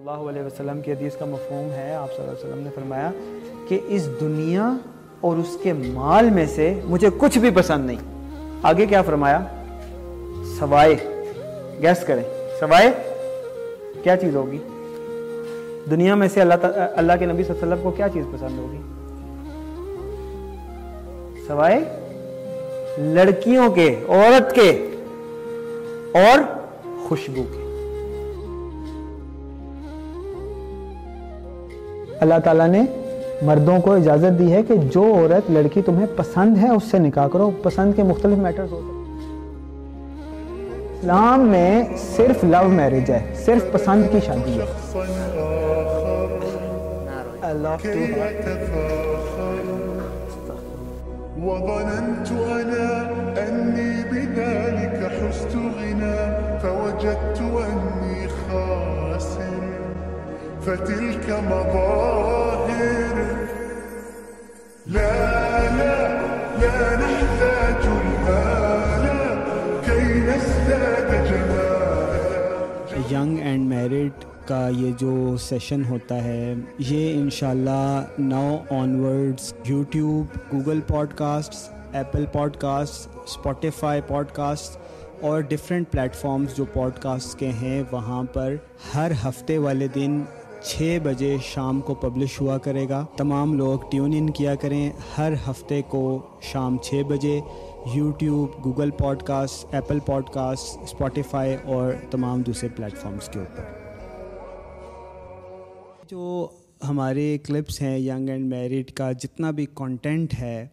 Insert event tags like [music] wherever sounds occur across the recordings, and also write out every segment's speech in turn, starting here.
اللہ علیہ وسلم کی حدیث کا مفہوم ہے، آپ صلی اللہ علیہ وسلم نے فرمایا کہ اس دنیا اور اس کے مال میں سے مجھے کچھ بھی پسند نہیں۔ آگے کیا فرمایا؟ سوائے گیس کریں، سوائے کیا چیز ہوگی؟ دنیا میں سے اللہ اللہ کے نبی صلی اللہ علیہ وسلم کو کیا چیز پسند ہوگی؟ سوائے لڑکیوں کے، عورت کے اور خوشبو کے۔ اللہ تعالیٰ نے مردوں کو اجازت دی ہے کہ جو عورت لڑکی تمہیں پسند ہے اس سے نکاح کرو، پسند کے مختلف میٹرز ہوتے اسلام میں صرف لو میرج ہے، صرف پسند کی شادی ہے۔ وظننت أنا أني بذلك حست غنى، فوجدت أني فتلك مظاهر. لا لا لا نحتاج المال. كي نزداد جمالا. ینگ اینڈ میرڈ کا یہ جو سیشن ہوتا ہے، یہ انشاءاللہ now onwards YouTube, Google podcasts Apple podcast Spotify podcast اور ڈفرینٹ پلیٹفارمز جو پوڈ کاسٹ کے ہیں، وہاں پر ہر ہفتے والے دن چھ بجے شام کو پبلش ہوا کرے گا۔ تمام لوگ ٹیون ان کیا کریں۔ ہر ہفتے کو شام چھ بجے YouTube, Google podcast Apple podcast Spotify اور تمام دوسرے پلیٹفارمز کے اوپر۔ جو ہمارے کلپس ہیں، ینگ اینڈ میرڈ کا جتنا بھی کانٹینٹ ہے،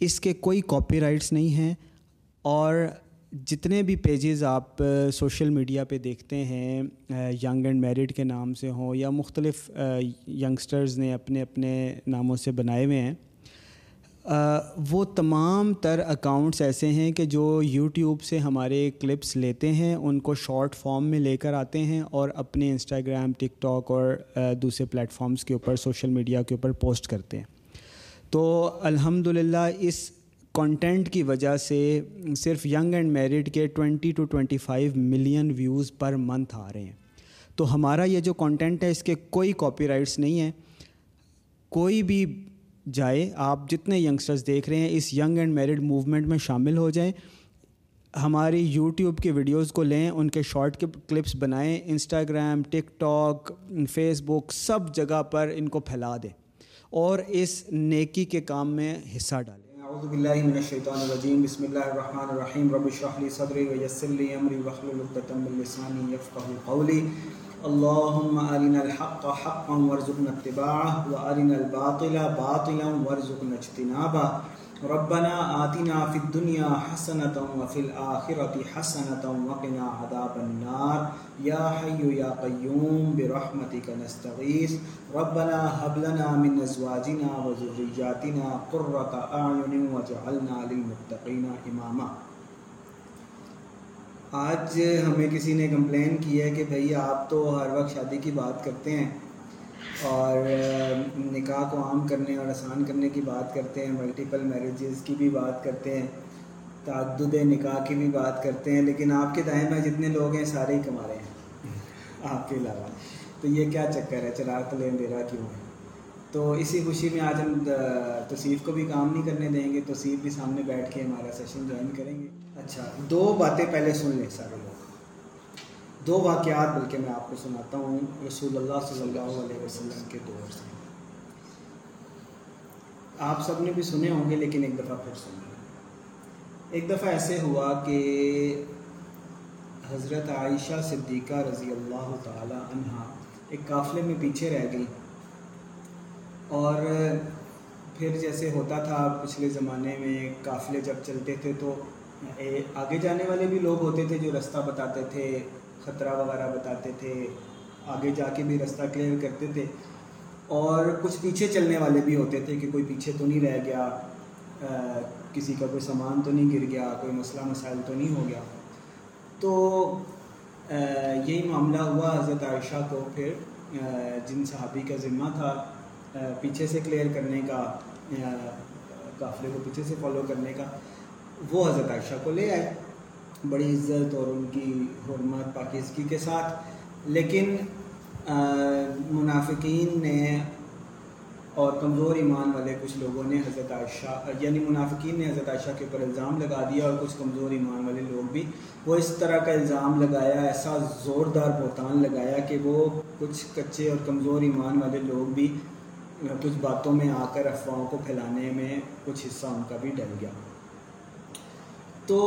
اس کے کوئی کاپی رائٹس نہیں ہیں اور جتنے بھی پیجز آپ سوشل میڈیا پہ دیکھتے ہیں ینگ اینڈ میرڈ کے نام سے ہوں یا مختلف ینگسٹرز نے اپنے اپنے ناموں سے بنائے ہوئے ہیں وہ تمام تر اکاؤنٹس ایسے ہیں کہ جو یوٹیوب سے ہمارے کلپس لیتے ہیں، ان کو شارٹ فارم میں لے کر آتے ہیں اور اپنے انسٹاگرام ٹک ٹاک اور دوسرے پلیٹفارمس کے اوپر سوشل میڈیا کے اوپر پوسٹ کرتے ہیں۔ تو الحمد للہ اس کانٹینٹ کی وجہ سے صرف ینگ اینڈ میرڈ کے twenty two twenty five million views per month آ رہے ہیں۔ تو ہمارا یہ جو کانٹینٹ ہے، اس کے کوئی کاپی رائٹس نہیں ہیں۔ کوئی بھی جائے، آپ جتنے ینگسٹرز دیکھ رہے ہیں، اس ینگ اینڈ میرڈ موومنٹ میں شامل ہو جائیں۔ ہماری یوٹیوب کی ویڈیوز کو لیں، ان کے شارٹ کے کلپس بنائیں Instagram TikTok Facebook سب جگہ پر ان کو پھیلا دیں۔ اور اس نیکی کے کام میں حصہ ڈالیں۔ اعوذ باللہ من الشیطان الرجیم، بسم اللہ الرحمن الرحیم، رب اشرح لی صدری ویسر لی امری واحلل عقدۃ من لسانی یفقهوا قولی۔ اللهم ارنا الحق حقا وارزقنا اتباعه وارنا الباطل باطلا وارزقنا اجتنابه ربنا آتنا في الدنيا حسنة وفي الآخرة حسنة وقنا عذاب النار۔ يا حي يا قيوم برحمتك نستغيث ربنا هب لنا من أزواجنا وذرياتنا قرة أعين واجعلنا للمتقين إماما آج ہمیں کسی نے کمپلین کی ہے کہ بھئی آپ تو ہر وقت شادی کی بات کرتے ہیں۔ اور نکاح کو عام کرنے اور آسان کرنے کی بات کرتے ہیں ملٹیپل میریجز کی بھی بات کرتے ہیں، تعدد نکاح کی بھی بات کرتے ہیں، لیکن آپ کے دائیں میں جتنے لوگ ہیں، سارے ہی کما رہے ہیں۔ آپ کے علاوہ۔ تو یہ کیا چکر ہے؟ چراغ تلے اندھیرا کیوں ہے؟ تو اسی خوشی میں آج ہم توصیف کو بھی کام نہیں کرنے دیں گے، توصیف بھی سامنے بیٹھ کے ہمارا سیشن جوائن کریں گے۔ اچھا دو باتیں پہلے سن لیں سارے لوگ۔ دو واقعات بلکہ میں آپ کو سناتا ہوں، رسول اللہ صلی اللہ علیہ وسلم کے دور سے آپ سب نے بھی سنے ہوں گے، لیکن ایک دفعہ پھر سن لیں ایک دفعہ ایسے ہوا کہ حضرت عائشہ صدیقہ رضی اللہ تعالی عنہ ایک قافلے میں پیچھے رہ گئی اور پھر جیسے ہوتا تھا، پچھلے زمانے میں قافلے جب چلتے تھے تو، آگے جانے والے بھی لوگ ہوتے تھے جو رستہ بتاتے تھے۔ خطرہ وغیرہ بتاتے تھے، آگے جا کے بھی رستہ کلیئر کرتے تھے۔ اور کچھ پیچھے چلنے والے بھی ہوتے تھے کہ کوئی پیچھے تو نہیں رہ گیا کسی کا کوئی سامان تو نہیں گر گیا، کوئی مسئلہ مسائل تو نہیں ہو گیا۔ تو یہی معاملہ ہوا حضرت عائشہ کو۔ پھر جن صحابی کا ذمہ تھا پیچھے سے کلیئر کرنے کا قافلے کو پیچھے سے فالو کرنے کا، وہ حضرت عائشہ کو لے آئے۔ بڑی عزت اور ان کی حرمت پاکیزگی کے ساتھ۔ لیکن منافقین نے اور کمزور ایمان والے کچھ لوگوں نے حضرت عائشہ یعنی منافقین نے حضرت عائشہ کے اوپر الزام لگا دیا اور کچھ کمزور ایمان والے لوگ بھی وہ اس طرح کا الزام لگایا، ایسا زوردار بہتان لگایا کہ وہ کچھ کچے اور کمزور ایمان والے لوگ بھی کچھ باتوں میں آ کر افواہوں کو پھیلانے میں کچھ حصہ ان کا بھی ڈل گیا۔ تو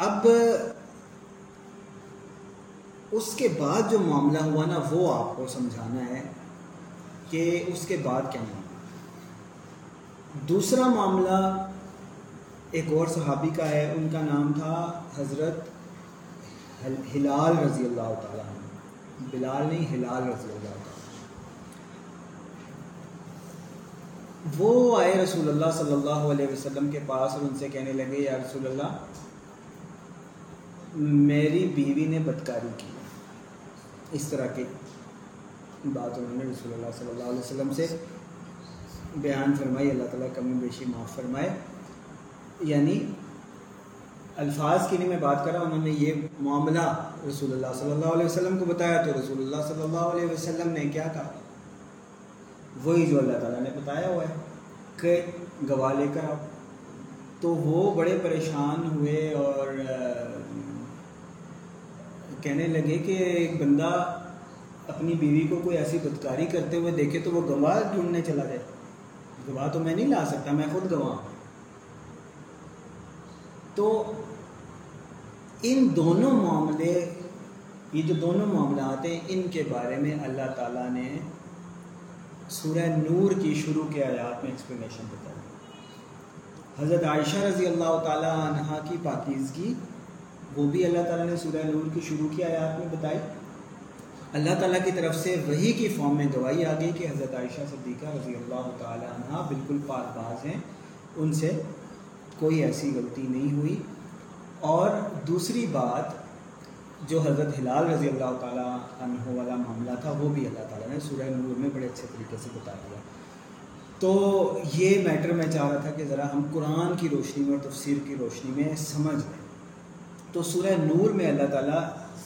اب اس کے بعد جو معاملہ ہوا نا، وہ آپ کو سمجھانا ہے کہ اس کے بعد کیا معاملہ۔ دوسرا معاملہ ایک اور صحابی کا ہے، ان کا نام تھا حضرت ہلال رضی اللہ تعالیٰ بلال نہیں، ہلال رضی اللہ تعالیٰ وہ آئے رسول اللہ صلی اللہ علیہ وسلم کے پاس اور ان سے کہنے لگے، یا رسول اللہ میری بیوی نے بدکاری کی۔ اس طرح کی بات انہوں نے رسول اللہ صلی اللہ علیہ وسلم سے بیان فرمائی۔ اللہ تعالیٰ کمی بیشی معاف فرمائے۔ یعنی الفاظ کی نہیں میں بات کر رہا انہوں نے یہ معاملہ رسول اللہ صلی اللہ علیہ وسلم کو بتایا۔ تو رسول اللہ صلی اللہ علیہ وسلم نے کیا کہا؟ وہی جو اللہ تعالیٰ نے بتایا ہوا ہے کہ گواہ لے کر آپ تو وہ بڑے پریشان ہوئے اور کہنے لگے کہ ایک بندہ اپنی بیوی کو کوئی ایسی بدکاری کرتے ہوئے دیکھے تو وہ گواہ ڈھونڈنے چلا جائے گواہ تو میں نہیں لا سکتا، میں خود گواہ تو ان دونوں معاملے، یہ جو دونوں معاملات ہیں، ان کے بارے میں اللہ تعالیٰ نے سورہ نور کی شروع کے آیات میں ایکسپلینیشن بتائی حضرت عائشہ رضی اللہ تعالیٰ عنہ کی پاکیزگی وہ بھی اللہ تعالیٰ نے سورہ نور کی شروع کی آیات میں بتائی۔ اللہ تعالیٰ کی طرف سے وہی کی فارم میں گواہی آ گئی کہ حضرت عائشہ صدیقہ رضی اللہ تعالیٰ عنہ بالکل پاک باز ہیں۔ ان سے کوئی ایسی غلطی نہیں ہوئی۔ اور دوسری بات، جو حضرت ہلال رضی اللہ تعالیٰ عنہ والا معاملہ تھا، وہ بھی اللہ تعالیٰ نے سورہ نور میں بڑے اچھے طریقے سے بتا دیا۔ تو یہ میٹر میں چاہ رہا تھا کہ ذرا ہم قرآن کی روشنی میں اور تفسیر کی روشنی میں سمجھ لیں۔ تو سورہ نور میں اللہ تعالیٰ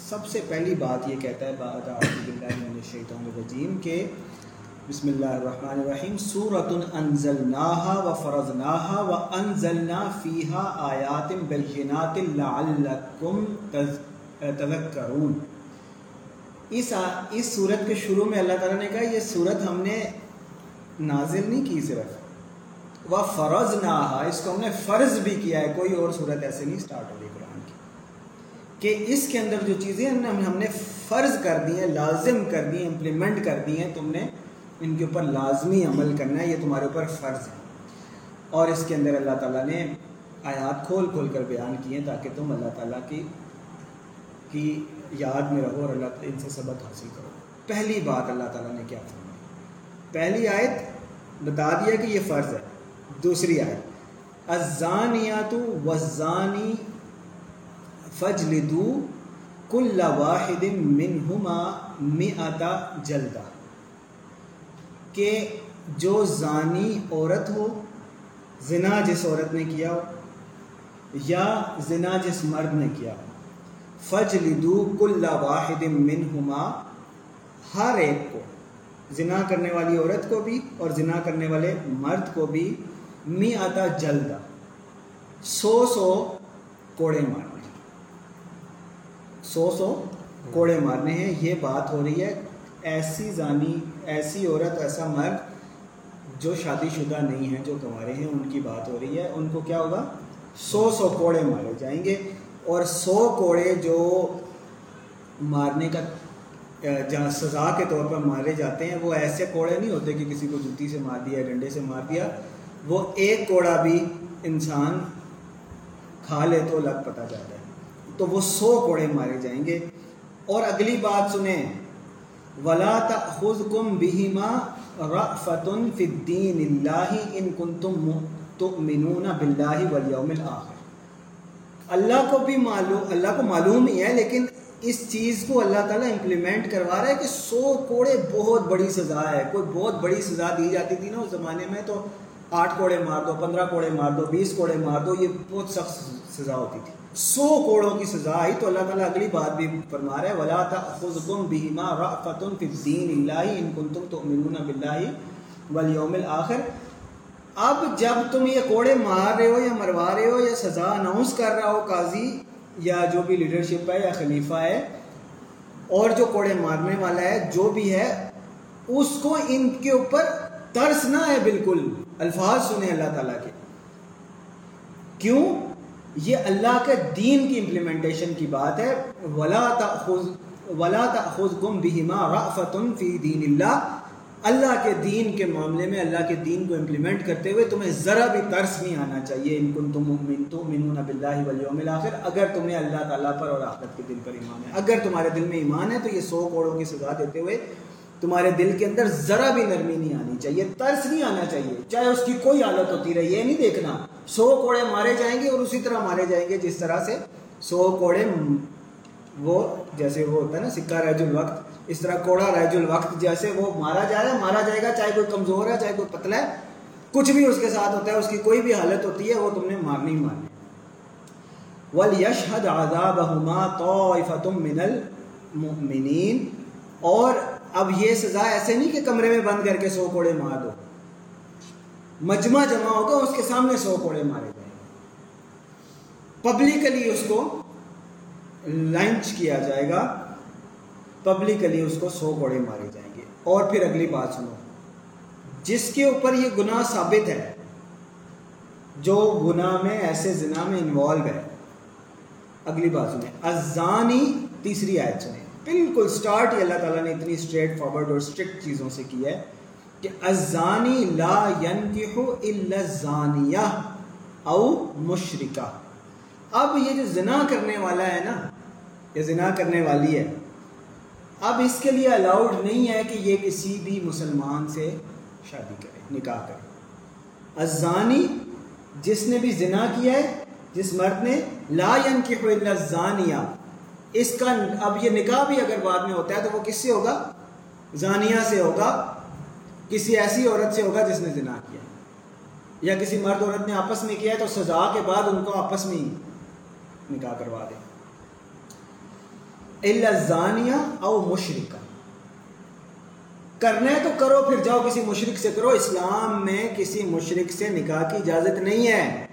سب سے پہلی بات یہ کہتا ہے بعد الشیطان الرجیم کہ بسم اللہ الرحمن الرحیم سورت انزلناها و فرضناها و انزلنا فیها آیات بینات لعلکم تذکرون۔ اس اس صورت کے شروع میں اللہ تعالیٰ نے کہا، یہ صورت ہم نے نازل نہیں کی صرف وہ فرض نہ اس کو ہم نے فرض بھی کیا ہے، کوئی اور صورت ایسے نہیں سٹارٹ ہو رہی کہ اس کے اندر جو چیزیں ہم نے فرض کر دی ہیں، لازم کر دی ہیں امپلیمنٹ کر دی ہیں، تم نے ان کے اوپر لازمی عمل کرنا ہے، یہ تمہارے اوپر فرض ہے۔ اور اس کے اندر اللہ تعالیٰ نے آیات کھول کھول کر بیان کیے تاکہ تم اللہ تعالیٰ کی کی یاد میں رہو اور اللہ تعالیٰ ان سے سبق حاصل کرو۔ پہلی بات اللہ تعالیٰ نے کیا فرمائی؟ پہلی آیت بتا دیا کہ یہ فرض ہے۔ دوسری آیت ازانیات وزانی فجلدو کل واحد منہما مئتا جلدہ۔ کہ جو زانی عورت ہو، زنا جس عورت نے کیا ہو، یا زنا جس مرد نے کیا ہو۔ فجلدو کل واحد منہما ہر ایک کو، زنا کرنے والی عورت کو بھی اور زنا کرنے والے مرد کو بھی می آتا جلدا سو سو کوڑے مارنے سو سو کوڑے مارنے ہیں، یہ بات ہو رہی ہے۔ ایسی زانی، ایسی عورت، ایسا مرد جو شادی شدہ نہیں ہیں، جو کنوارے ہیں، ان کی بات ہو رہی ہے۔ ان کو کیا ہوگا؟ سو سو کوڑے مارے جائیں گے۔ اور سو کوڑے جو مارنے کا جہاں سزا کے طور پر مارے جاتے ہیں، وہ ایسے کوڑے نہیں ہوتے کہ کسی کو جوتی سے مار دیا، ڈنڈے سے مار دیا۔ وہ ایک کوڑا بھی انسان کھا لے تو لگ پتہ جاتا ہے۔ تو وہ سو کوڑے مارے جائیں گے۔ اور اگلی بات سنیں۔ ولا خود کم بہیما رفتن فدین اللہ ان کن تم تؤمنون باللہ والیوم الآخر۔ اللہ کو بھی معلوم، اللہ کو معلوم ہی ہے، لیکن اس چیز کو اللہ تعالیٰ امپلیمنٹ کروا رہا ہے کہ سو کوڑے بہت بڑی سزا ہے۔ کوئی بہت بڑی سزا دی جاتی تھی نا اس زمانے میں تو آٹھ کوڑے مار دو، پندرہ کوڑے مار دو، بیس کوڑے مار دو، یہ بہت سخت سزا ہوتی تھی۔ سو کوڑوں کی سزا آئی تو اللہ تعالیٰ اگلی بات بھی فرما رہا ہے، ولا تأخذکم بہما رأفت فی الدین اللہ ان کنتم تؤمنون باللہ والیوم الآخر۔ اب جب تم یہ کوڑے مار رہے ہو یا مروا رہے ہو یا سزا اناؤنس کر رہا ہو قاضی یا جو بھی لیڈرشپ ہے یا خلیفہ ہے اور جو کوڑے مارنے والا ہے، جو بھی ہے، اس کو ان کے اوپر ترس نہ ہے بالکل۔ الفاظ سنیں اللہ تعالیٰ کے۔ کیوں؟ یہ اللہ کے دین کی امپلیمنٹیشن کی بات ہے۔ ولا تأخذ ولا تأخذکم بہما رأفت فی دین اللہ اللہ کے دین کے معاملے میں اللہ کے دین کو امپلیمنٹ کرتے ہوئے تمہیں ذرا بھی ترس نہیں آنا چاہیے۔ ان کن تم مؤمن تؤمنون باللہ والیوم الاخر۔ اگر تمہیں اللہ تعالیٰ پر اور آخرت کے دل پر ایمان ہے۔ اگر تمہارے دل میں ایمان ہے تو یہ سو کوڑوں کی سزا دیتے ہوئے تمہارے دل کے اندر ذرا بھی نرمی نہیں آنی چاہیے۔ ترس نہیں آنا چاہیے۔ چاہے اس کی کوئی حالت ہوتی رہی یہ نہیں دیکھنا۔ سو کوڑے مارے جائیں گے اور اسی طرح مارے جائیں گے جس طرح سے سو کوڑے وہ جیسے وہ ہوتا ہے نا، سکہ رج الوقت، اس طرح کوڑا رج الوقت جیسے وہ مارا جا رہا ہے، مارا جائے گا، چاہے کوئی کمزور ہے، چاہے کوئی پتلا ہے، کچھ بھی اس کے ساتھ ہوتا ہے، اس کی کوئی بھی حالت ہوتی ہے، وہ تم نے مارنی ہی مارنی وَلْيَشْهَدْ عَذَابَهُمَا طَائِفَةٌ مِّنَ الْمُؤْمِنِينَ۔ اور اب یہ سزا ایسے نہیں کہ کمرے میں بند کر کے سو کوڑے مار دو۔ مجمع جمع ہوگا، اس کے سامنے سو کوڑے مارے جائیں پبلکلی اس کو لنچ کیا جائے گا۔ پبلکلی اس کو سو کوڑے مارے جائیں گے۔ اور پھر اگلی بات سنو۔ جس کے اوپر یہ گناہ ثابت ہے، جو گناہ میں، ایسے زنا میں انوالو ہے۔ اگلی بات سنیں ازانی تیسری آیت سنیں بالکل سٹارٹ ہی اللہ تعالیٰ نے اتنی اسٹریٹ فارورڈ اور اسٹرکٹ چیزوں سے کی ہے۔ کہ ازانی لا ينکح الا الزانیہ او مشرکہ۔ اب یہ جو زنا کرنے والا ہے نا، یہ زنا کرنے والی ہے۔ اب اس کے لیے الاؤڈ نہیں ہے کہ یہ کسی بھی مسلمان سے شادی کرے، نکاح کرے۔ ازانی جس نے بھی زنا کیا ہے، جس مرد نے لا ينکح الا الزانیہ، اس کا اب یہ نکاح بھی اگر بعد میں ہوتا ہے تو وہ کس سے ہوگا؟ زانیہ سے ہوگا۔ کسی ایسی عورت سے ہوگا جس نے زنا کیا یا کسی مرد عورت نے آپس میں کیا ہے تو سزا کے بعد ان کو آپس میں ہی نکاح کروا دے۔ زانیہ او مشرقہ کرنا ہے تو کرو، پھر جاؤ کسی مشرق سے کرو۔ اسلام میں کسی مشرق سے نکاح کی اجازت نہیں ہے۔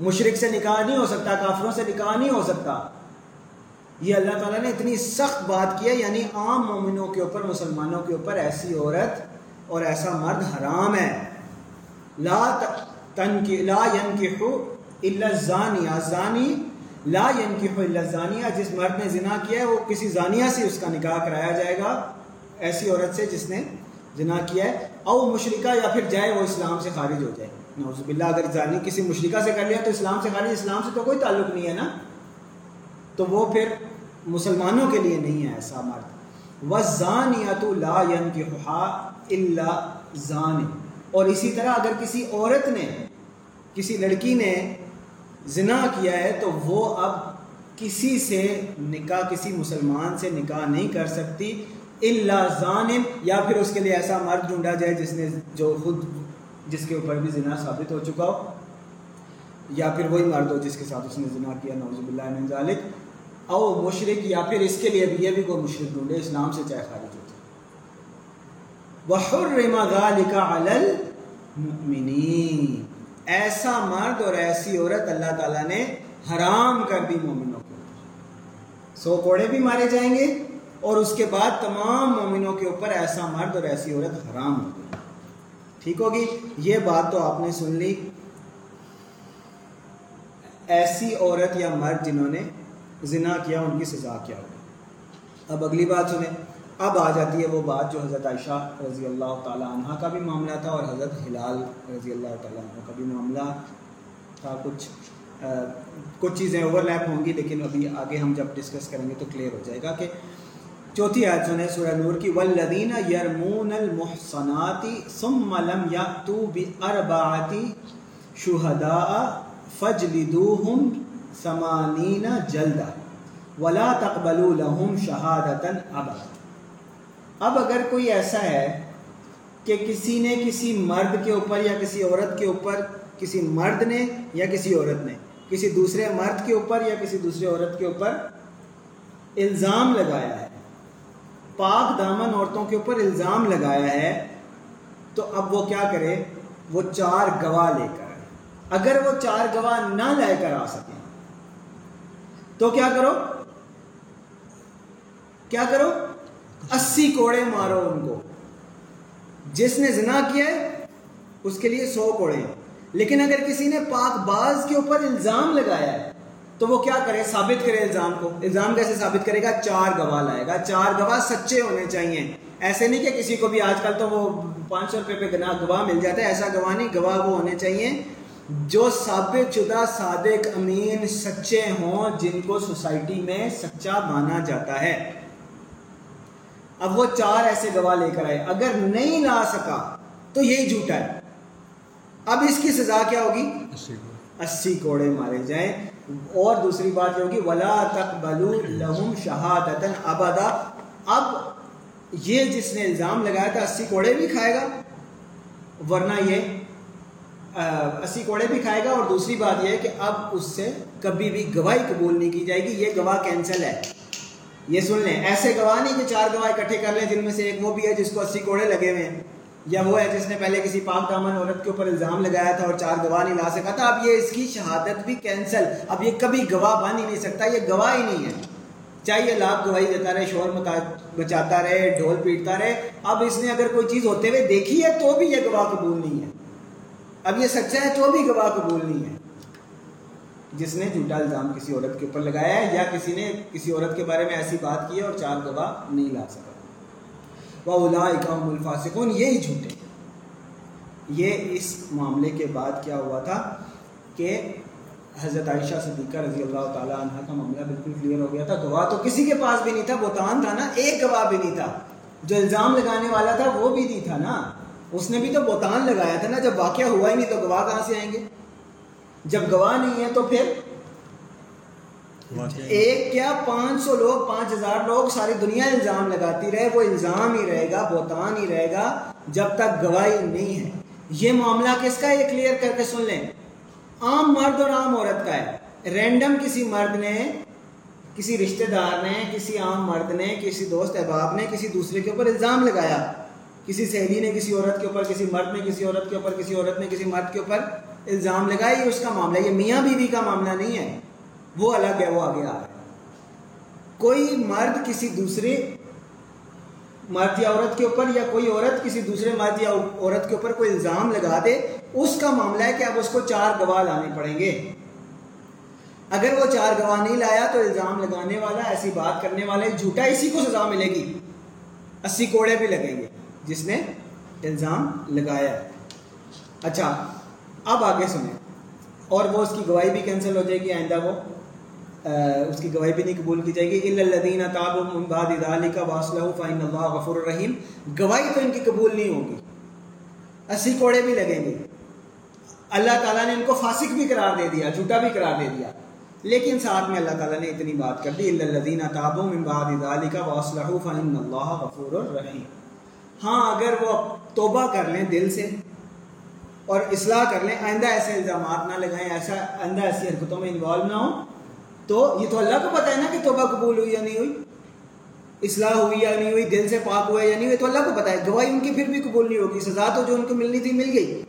مشرق سے نکاح نہیں ہو سکتا، کافروں سے نکاح نہیں ہو سکتا۔ یہ اللہ تعالیٰ نے اتنی سخت بات کیا یعنی عام مومنوں کے اوپر، مسلمانوں کے اوپر ایسی عورت اور ایسا مرد حرام ہے۔ لا تن کی لا ينکحو الا الزانیہ۔ زانی لا ينکحو الا الزانیہ۔ جس مرد نے زنا کیا ہے، وہ کسی زانیہ سے اس کا نکاح کرایا جائے گا۔ ایسی عورت سے جس نے زنا کیا ہے۔ او مشرکہ یا پھر جائے وہ اسلام سے خارج ہو جائے۔ نعوذ باللہ، اگر زانی کسی مشرکہ سے کر لیا تو اسلام سے خارج، اسلام سے تو کوئی تعلق نہیں ہے نا۔ تو وہ پھر مسلمانوں کے لیے نہیں ہے ایسا مرد۔ وزانیت لا ينكحها الا زان۔ اور اسی طرح اگر کسی عورت نے، کسی لڑکی نے زنا کیا ہے، تو وہ اب کسی سے نکاح، کسی مسلمان سے نکاح نہیں کر سکتی۔ الا زان۔ یا پھر اس کے لیے ایسا مرد ڈھونڈا جائے جس نے جو خود، جس کے اوپر بھی زنا ثابت ہو چکا ہو۔ یا پھر وہی مرد ہو جس کے ساتھ اس نے زنا کیا۔ نعوذ باللہ من ذالک او مشرق یا پھر اس کے لیے بھی یہ بھی کوئی مشرق ڈھونڈے، اسلام سے چاہے خارج ہوتا وحرم ذالک علی المؤمنین ایسا مرد اور ایسی عورت اللہ تعالیٰ نے حرام کر دی مومنوں کے اوپر۔ سو کوڑے بھی مارے جائیں گے اور اس کے بعد تمام مومنوں کے اوپر ایسا مرد اور ایسی عورت حرام ہو گئی۔ ٹھیک ہوگی؟ یہ بات تو آپ نے سن لی۔ ایسی عورت یا مرد جنہوں نے زنا کیا، ان کی سزا کیا ہوگی؟ اب اگلی بات سنیں۔ اب آ جاتی ہے وہ بات جو حضرت عائشہ رضی اللہ تعالیٰ عنہ کا بھی معاملہ تھا اور حضرت ہلال رضی اللہ تعالیٰ عنہ کا بھی معاملہ تھا۔ کچھ کچھ چیزیں اوور لیپ ہوں گی، لیکن ابھی آگے ہم جب ڈسکس کریں گے تو کلیئر ہو جائے گا کہ چوتھی آیت سنیں، سورہ نور کی والذین یرمون المحصنات ثم لم یأتوا باربعۃ شہداء فجلدوہم سمانین جلدہ۔ ولا تقبلوا لهم شہادتا ابدا اب اگر کوئی ایسا ہے کہ کسی نے کسی مرد کے اوپر یا کسی عورت کے اوپر کسی مرد نے یا کسی عورت نے، کسی دوسرے مرد کے اوپر یا کسی دوسرے عورت کے اوپر الزام لگایا ہے، پاک دامن عورتوں کے اوپر الزام لگایا ہے، تو اب وہ کیا کرے؟ وہ چار گواہ لے کر آئے۔ اگر وہ چار گواہ نہ لے کر آ سکیں تو کیا کرو؟ کیا کرو؟ اسی کوڑے مارو ان کو۔ جس نے زنا کیا ہے، اس کے لیے سو کوڑے۔ لیکن اگر کسی نے پاک باز کے اوپر الزام لگایا ہے، تو وہ کیا کرے؟ ثابت کرے الزام کو۔ الزام کیسے ثابت کرے گا؟ چار گواہ لائے گا۔ چار گواہ سچے ہونے چاہیے۔ ایسے نہیں کہ کسی کو بھی آج کل تو وہ پانچ سو روپے پہ گواہ مل جاتا ہے، ایسا گواہ نہیں، گواہ وہ ہونے چاہیے۔ جو ثابت شدہ صادق امین سچے ہوں جن کو سوسائٹی میں سچا مانا جاتا ہے۔ اب وہ چار ایسے گواہ لے کر آئے۔ اگر نہیں لا سکا تو یہی جھوٹا ہے۔ اب اس کی سزا کیا ہوگی؟ اسی کوڑے مارے جائیں۔ اور دوسری بات یہ ہوگی ولا تک لہم شہادت ابدا اب یہ جس نے الزام لگایا تھا اسی کوڑے بھی کھائے گا۔ ورنہ یہ اسی کوڑے بھی کھائے گا اور دوسری بات یہ ہے کہ اب اس سے کبھی بھی گواہی قبول نہیں کی جائے گی، یہ گواہ کینسل ہے۔ یہ سن لیں، ایسے گواہ نہیں کہ چار گواہ اکٹھے کر لیں جن میں سے ایک وہ بھی ہے جس کو اسی کوڑے لگے ہوئے ہیں، یا وہ ہے جس نے پہلے کسی پاک دامن عورت کے اوپر الزام لگایا تھا اور چار گواہ نہیں لا سکا تھا۔ اب یہ اس کی شہادت بھی کینسل، اب یہ کبھی گواہ بن ہی نہیں سکتا، یہ گواہ ہی نہیں ہے۔ چاہے یہ لاپ گواہی دیتا رہے، شور بچاتا رہے، ڈھول پیٹتا رہے۔ اب اس نے اگر کوئی چیز ہوتے ہوئے دیکھی ہے تو بھی یہ گواہ قبول نہیں ہے۔ اب یہ سچا ہے تو بھی گواہ قبول نہیں ہے۔ جس نے جھوٹا الزام کسی عورت کے اوپر لگایا ہے یا کسی نے کسی عورت کے بارے میں ایسی بات کی ہے اور چار گواہ نہیں لا سکا۔ وہ اولا اکام الفاسقون یہی جھوٹے یہ اس معاملے کے بعد کیا ہوا تھا کہ حضرت عائشہ صدیقہ رضی اللہ تعالیٰ عنہ کا معاملہ بالکل کلیئر ہو گیا تھا۔ گواہ تو کسی کے پاس بھی نہیں تھا بہتان تھا نا، ایک گواہ بھی نہیں تھا۔ جو الزام لگانے والا تھا وہ بھی نہیں تھا نا۔ اس نے بھی تو بہتان لگایا تھا نا جب واقعہ ہوا ہی نہیں تو گواہ کہاں سے آئیں گے؟ جب گواہ نہیں ہے تو پھر ایک کیا پانچ سو لوگ پانچ ہزار لوگ ساری دنیا الزام لگاتی رہے وہ الزام ہی رہے گا بہتان ہی رہے گا جب تک گواہی نہیں ہے۔ یہ معاملہ کس کا یہ کلیئر کر کے سن لیں۔ عام مرد اور عام عورت کا ہے۔ رینڈم کسی مرد نے کسی رشتہ دار نے کسی عام مرد نے کسی دوست احباب نے کسی دوسرے کے اوپر الزام لگایا۔ کسی سہیلی نے کسی عورت کے اوپر، کسی مرد نے کسی عورت کے اوپر، کسی عورت نے کسی مرد کے اوپر الزام لگایا، یہ اس کا معاملہ یہ میاں بیوی کا معاملہ نہیں ہے، وہ الگ ہے، وہ آگے آ رہا ہے۔ کوئی مرد کسی دوسرے مرد یا عورت کے اوپر یا کوئی عورت کسی دوسرے مرد یا عورت کے اوپر کوئی الزام لگا دے، اس کا معاملہ ہے کہ اب اس کو چار گواہ لانے پڑیں گے۔ اگر وہ چار گواہ نہیں لایا تو الزام لگانے والا، ایسی بات کرنے والا جھوٹا اسی کو سزا ملے گی۔ اسی کوڑے بھی لگیں گے۔ جس نے الزام لگایا۔ اچھا اب آگے سنیں۔ اور وہ اس کی گواہی بھی کینسل ہو جائے گی، آئندہ وہ اس کی گواہی بھی نہیں قبول کی جائے گی۔ الدین تاب کا واسلہ فائن اللہ غفر الرحیم گواہی تو ان کی قبول نہیں ہوگی اسی کوڑے بھی لگیں گے۔ اللہ تعالیٰ نے ان کو فاسق بھی قرار دے دیا، جھوٹا بھی قرار دے دیا۔ لیکن ساتھ میں اللہ تعالیٰ نے اتنی بات کر دی الدین تاب علی کا واسلہ فائن اللہ غفور الرحیم ہاں اگر وہ توبہ کر لیں دل سے اور اصلاح کر لیں، آئندہ ایسے الزامات نہ لگائیں، ایسا آئندہ ایسی حرکتوں میں انوالو نہ ہوں، تو یہ تو اللہ کو پتہ ہے نا کہ توبہ قبول ہوئی یا نہیں ہوئی، اصلاح ہوئی یا نہیں ہوئی، دل سے پاک ہوا یا نہیں ہوئی، تو اللہ کو پتہ ہے، گواہی ان کی پھر بھی قبول نہیں ہوگی، سزا تو جو ان کو ملنی تھی مل گئی۔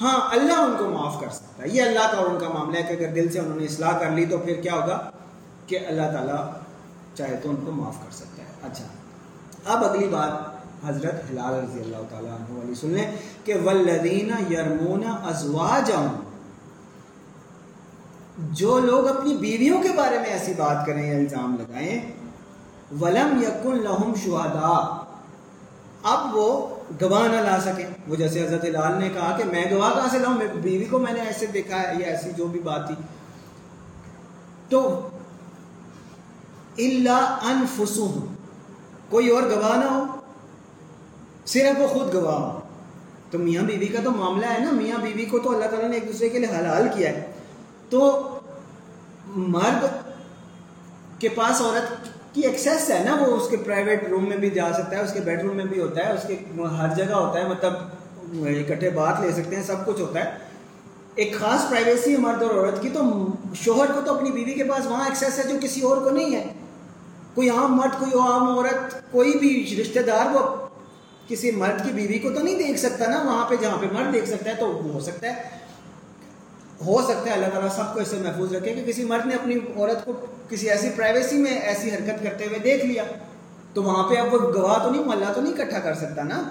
ہاں اللہ ان کو معاف کر سکتا ہے، یہ اللہ کا اور ان کا معاملہ ہے کہ اگر دل سے انہوں نے اصلاح کر لی تو پھر کیا ہوگا کہ اللہ تعالیٰ چاہے تو ان کو معاف کر سکتا ہے۔ اچھا اب اگلی بات۔ حضرت حلال رضی اللہ تعالیٰ عنہ والی سن لیں کہ ولدین یرمون ازواج جو لوگ اپنی بیویوں کے بارے میں ایسی بات کریں یا الزام لگائیں، ولم یکن لہم شہدا اب وہ گواہ نہ لا سکیں۔ وہ جیسے حضرت لال نے کہا کہ میں گواہ کہاں سے لاؤں؟ بیوی کو میں نے ایسے دیکھا ہے یا ایسی جو بھی بات تھی۔ تو اللہ انفسوم کوئی اور گواہ نہ ہو۔ صرف وہ خود گواہ ہو تو میاں بیوی کا تو معاملہ ہے نا، میاں بیوی کو تو اللہ تعالیٰ نے ایک دوسرے کے لیے حلال کیا ہے۔ تو مرد کے پاس عورت کی ایکسیس ہے نا، وہ اس کے پرائیویٹ روم میں بھی جا سکتا ہے، اس کے بیڈ روم میں بھی ہوتا ہے، اس کے ہر جگہ ہوتا ہے۔ مطلب اکٹھے بات لے سکتے ہیں، سب کچھ ہوتا ہے۔ ایک خاص پرائیویسی ہے مرد اور عورت کی، تو شوہر کو تو اپنی بیوی کے پاس وہاں ایکسیس ہے، جو کسی اور کو نہیں ہے۔ کوئی عام مرد، کوئی عام عورت، کوئی بھی رشتہ دار، وہ کسی مرد کی بیوی کو تو نہیں دیکھ سکتا نا وہاں پہ جہاں پہ مرد دیکھ سکتا ہے تو ہو سکتا ہے۔ ہو سکتا ہے، اللہ تعالیٰ سب کو اسے محفوظ رکھے کہ کسی مرد نے اپنی عورت کو کسی ایسی پرائیویسی میں ایسی حرکت کرتے ہوئے دیکھ لیا۔ تو وہاں پہ اب وہ گواہ تو نہیں، محلہ تو نہیں اکٹھا کر سکتا نا۔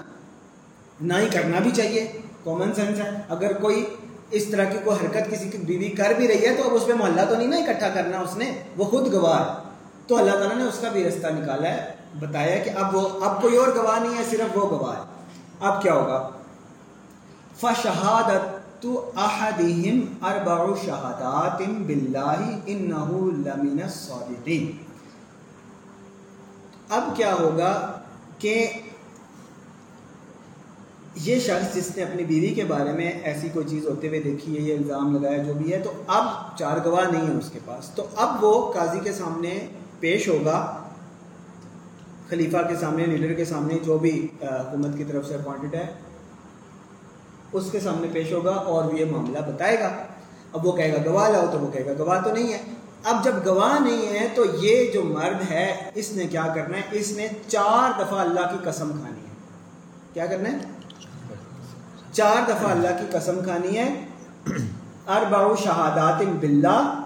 نہ ہی کرنا بھی چاہیے۔ کامن سینس ہے۔ اگر کوئی اس طرح کی کوئی حرکت کسی کی بیوی کر بھی رہی ہے تو اب اس پہ محلہ تو نہیں نا اکٹھا کرنا اس نے۔ وہ خود گواہ ہے۔ تو اللہ تعالیٰ نے اس کا بھی رستہ نکالا ہے۔ بتایا کہ اب وہ اب کوئی اور گواہ نہیں ہے، صرف وہ گواہ ہے۔ اب کیا ہوگا؟ فشہادت تو احدہم اربع شہادات باللہ انہو لمن الصادقین اب کیا ہوگا کہ یہ شخص جس نے اپنی بیوی کے بارے میں ایسی کوئی چیز ہوتے ہوئے دیکھی ہے، یہ الزام لگایا جو بھی ہے، تو اب چار گواہ نہیں ہے اس کے پاس۔ تو اب وہ قاضی کے سامنے پیش ہوگا۔ خلیفہ کے سامنے، لیڈر کے سامنے جو بھی حکومت کی طرف سے اپوائنٹڈ ہے، اس کے سامنے پیش ہوگا اور یہ معاملہ بتائے گا۔ اب وہ کہے گا گواہ لاؤ تو وہ کہے گا گواہ تو نہیں ہے۔ اب جب گواہ نہیں ہے تو یہ جو مرد ہے، اس نے کیا کرنا ہے؟ اس نے چار دفعہ اللہ کی قسم کھانی ہے۔ کیا کرنا ہے؟ چار دفعہ اللہ کی قسم کھانی ہے۔ [clears throat] اربع شہادات باللہ۔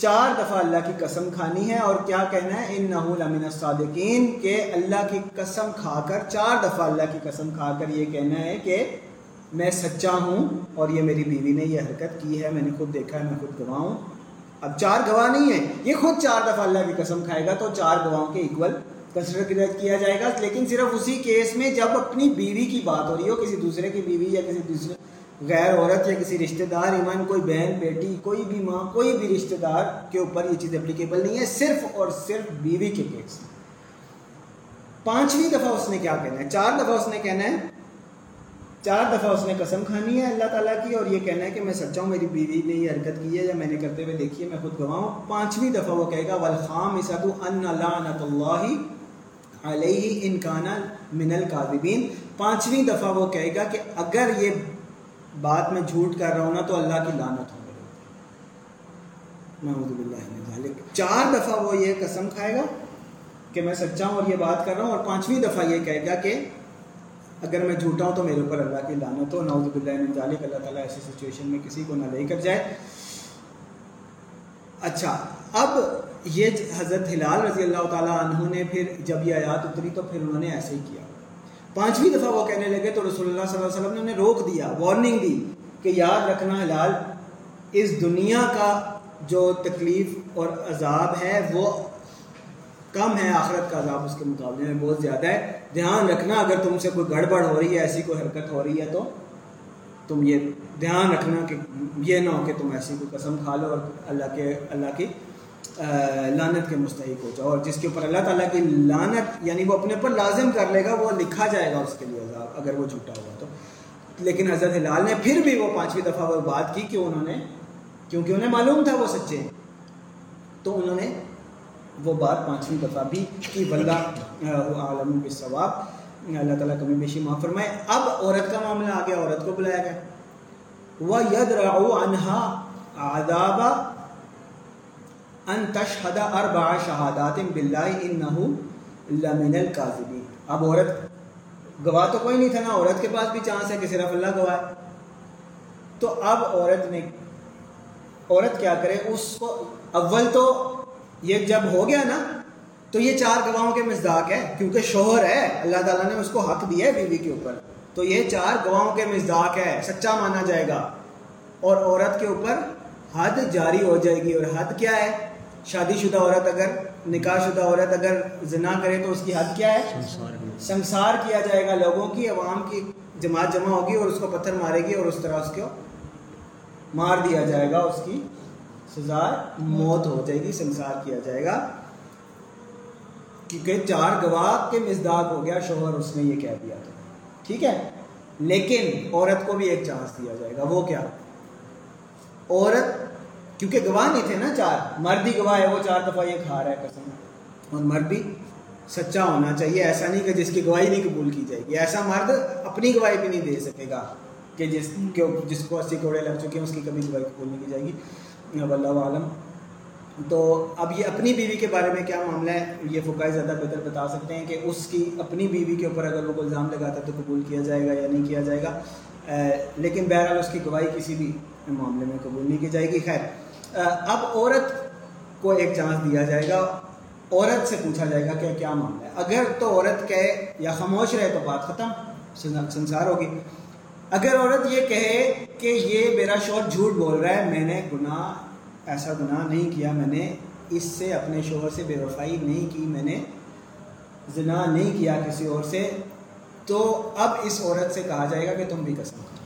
چار دفعہ اللہ کی قسم کھانی ہے اور کیا کہنا ہے؟ ان لمن الصادقین، کہ اللہ کی قسم کھا کر، چار دفعہ اللہ کی قسم کھا کر یہ کہنا ہے کہ میں سچا ہوں اور یہ میری بیوی نے یہ حرکت کی ہے، میں نے خود دیکھا ہے، میں خود گواہ ہوں۔ اب چار گواہ نہیں ہے یہ خود چار دفعہ اللہ کی قسم کھائے گا تو چار گواہوں کے ایکول کنسیڈر کیا جائے گا۔ لیکن صرف اسی کیس میں جب اپنی بیوی کی بات ہو رہی ہو، کسی دوسرے کی بیوی یا کسی دوسرے غیر عورت یا کسی رشتہ دار، ایمان، کوئی بہن، بیٹی، کوئی بھی ماں، کوئی بھی رشتہ دار کے اوپر یہ چیز اپلیکیبل نہیں ہے، صرف اور صرف بیوی کے کیس پانچویں دفعہ اس نے کیا کہنا ہے؟ چار دفعہ اس نے کہنا ہے، چار دفعہ اس نے قسم کھانی ہے اللہ تعالیٰ کی اور یہ کہنا ہے کہ میں سچا ہوں میری بیوی نے یہ حرکت کی ہے یا میں نے کرتے ہوئے دیکھی ہے، میں خود گواہ ہوں۔ پانچویں دفعہ وہ کہے گا والخام اسد ان لعنت اللہ علیہ انکانا من القاذبین پانچویں دفعہ وہ کہے گا کہ اگر یہ بات میں جھوٹ کر رہا ہوں نا تو اللہ کی لانت ہو گئی چار دفعہ وہ یہ قسم کھائے گا کہ میں سچا ہوں اور یہ بات کر رہا ہوں اور پانچویں دفعہ یہ کہے گا کہ اگر میں جھوٹا ہوں تو میرے اوپر اللہ کی لانت ہو۔ نعوذ باللہ من ذالک اللہ تعالیٰ ایسی سچویشن میں کسی کو نہ لے کر جائے۔ اچھا اب یہ حضرت ہلال رضی اللہ تعالیٰ عنہ نے پھر جب یہ آیات اتری تو پھر انہوں نے ایسے ہی کیا۔ پانچویں دفعہ وہ کہنے لگے تو رسول اللہ صلی اللہ علیہ وسلم نے انہیں روک دیا وارننگ دی کہ یاد رکھنا ہلال اس دنیا کا جو تکلیف اور عذاب ہے وہ کم ہے، آخرت کا عذاب اس کے مقابلے میں بہت زیادہ ہے۔ دھیان رکھنا، اگر تم سے کوئی گڑبڑ ہو رہی ہے، ایسی کوئی حرکت ہو رہی ہے تو تم یہ دھیان رکھنا کہ یہ نہ ہو کہ تم ایسی کوئی قسم کھا لو اور اللہ کے، اللہ کی لانت کے مستحق ہو جاؤ اور جس کے اوپر اللہ تعالیٰ کی لانت یعنی وہ اپنے اوپر لازم کر لے گا، وہ لکھا جائے گا اس کے لیے عذاب، اگر وہ جھوٹا ہوا تو۔ لیکن حضرت ہلال نے پھر بھی وہ پانچویں دفعہ وہ بات کی کہ انہوں نے، کیونکہ انہیں معلوم تھا وہ سچے، تو انہوں نے وہ بات پانچویں دفعہ بھی کی۔ بلّہ عالم کے ثواب اللہ تعالیٰ کمی بیشی معاف فرمائے۔ اب عورت کا معاملہ آ گیا عورت کو بلایا گیا۔ وہ ید راؤ انہا آداب ان تشہد اربع شہادات باللہ انہو لمن القاذبین اب عورت، گواہ تو کوئی نہیں تھا نا، عورت کے پاس بھی چانس ہے کہ صرف اللہ گواہ ہے۔ تو اب عورت نے، عورت کیا کرے، اس کو اول تو یہ جب ہو گیا نا، تو یہ چار گواہوں کے مزداق ہے، کیونکہ شوہر ہے، اللہ تعالیٰ نے اس کو حق دیا ہے بیوی کے اوپر۔ تو یہ چار گواہوں کے مزداق ہے، سچا مانا جائے گا۔ اور عورت کے اوپر حد جاری ہو جائے گی، اور حد کیا ہے؟ شادی شدہ عورت اگر نکاح شدہ عورت اگر زنا کرے تو اس کی حد کیا ہے۔ سنسار کیا جائے گا لوگوں کی عوام کی جماعت جمع ہوگی اور اس کو پتھر مارے گی اور اس طرح اس کو مار دیا جائے گا اس کی سزا موت ہو جائے گی سنسار کیا جائے گا۔ کیونکہ چار گواہ کے مزداق ہو گیا شوہر اس نے یہ کہہ دیا تھا۔ ٹھیک ہے؟ لیکن عورت کو بھی ایک چانس دیا جائے گا وہ کیا؟ عورت کیونکہ گواہ نہیں تھے نا چار۔ مرد ہی گواہ ہے، وہ چار دفعہ یہ کھا رہا ہے قسم۔ اور مرد بھی سچا ہونا چاہیے، ایسا نہیں کہ جس کی گواہی نہیں قبول کی جائے گی۔ ایسا مرد اپنی گواہی بھی نہیں دے سکے گا کہ جس کے جس کو اسی کوڑے لگ چکے ہیں، اس کی کبھی گواہی قبول نہیں کی جائے گی۔ اب اللہ عالم۔ تو اب یہ اپنی بیوی کے بارے میں کیا معاملہ ہے؟ یہ فقائے زیادہ بہتر بتا سکتے ہیں کہ اس کی اپنی بیوی کے اوپر اگر وہ کوئی الزام لگاتا ہے تو قبول کیا جائے گا یا نہیں کیا جائے گا۔ لیکن بہرحال اس کی گواہی کسی بھی معاملے میں قبول نہیں کی جائے گی۔ خیر۔ اب عورت کو ایک چانس دیا جائے گا، عورت سے پوچھا جائے گا کہ کیا معاملہ ہے۔ اگر تو عورت کہے یا خاموش رہے تو بات ختم سنسار ہوگی۔ اگر عورت یہ کہے کہ یہ میرا شوہر جھوٹ بول رہا ہے، میں نے گناہ، ایسا گناہ نہیں کیا میں نے، اس سے اپنے شوہر سے بے وفائی نہیں کی میں نے، زنا نہیں کیا کسی اور سے، تو اب اس عورت سے کہا جائے گا کہ تم بھی قسم کھاؤ۔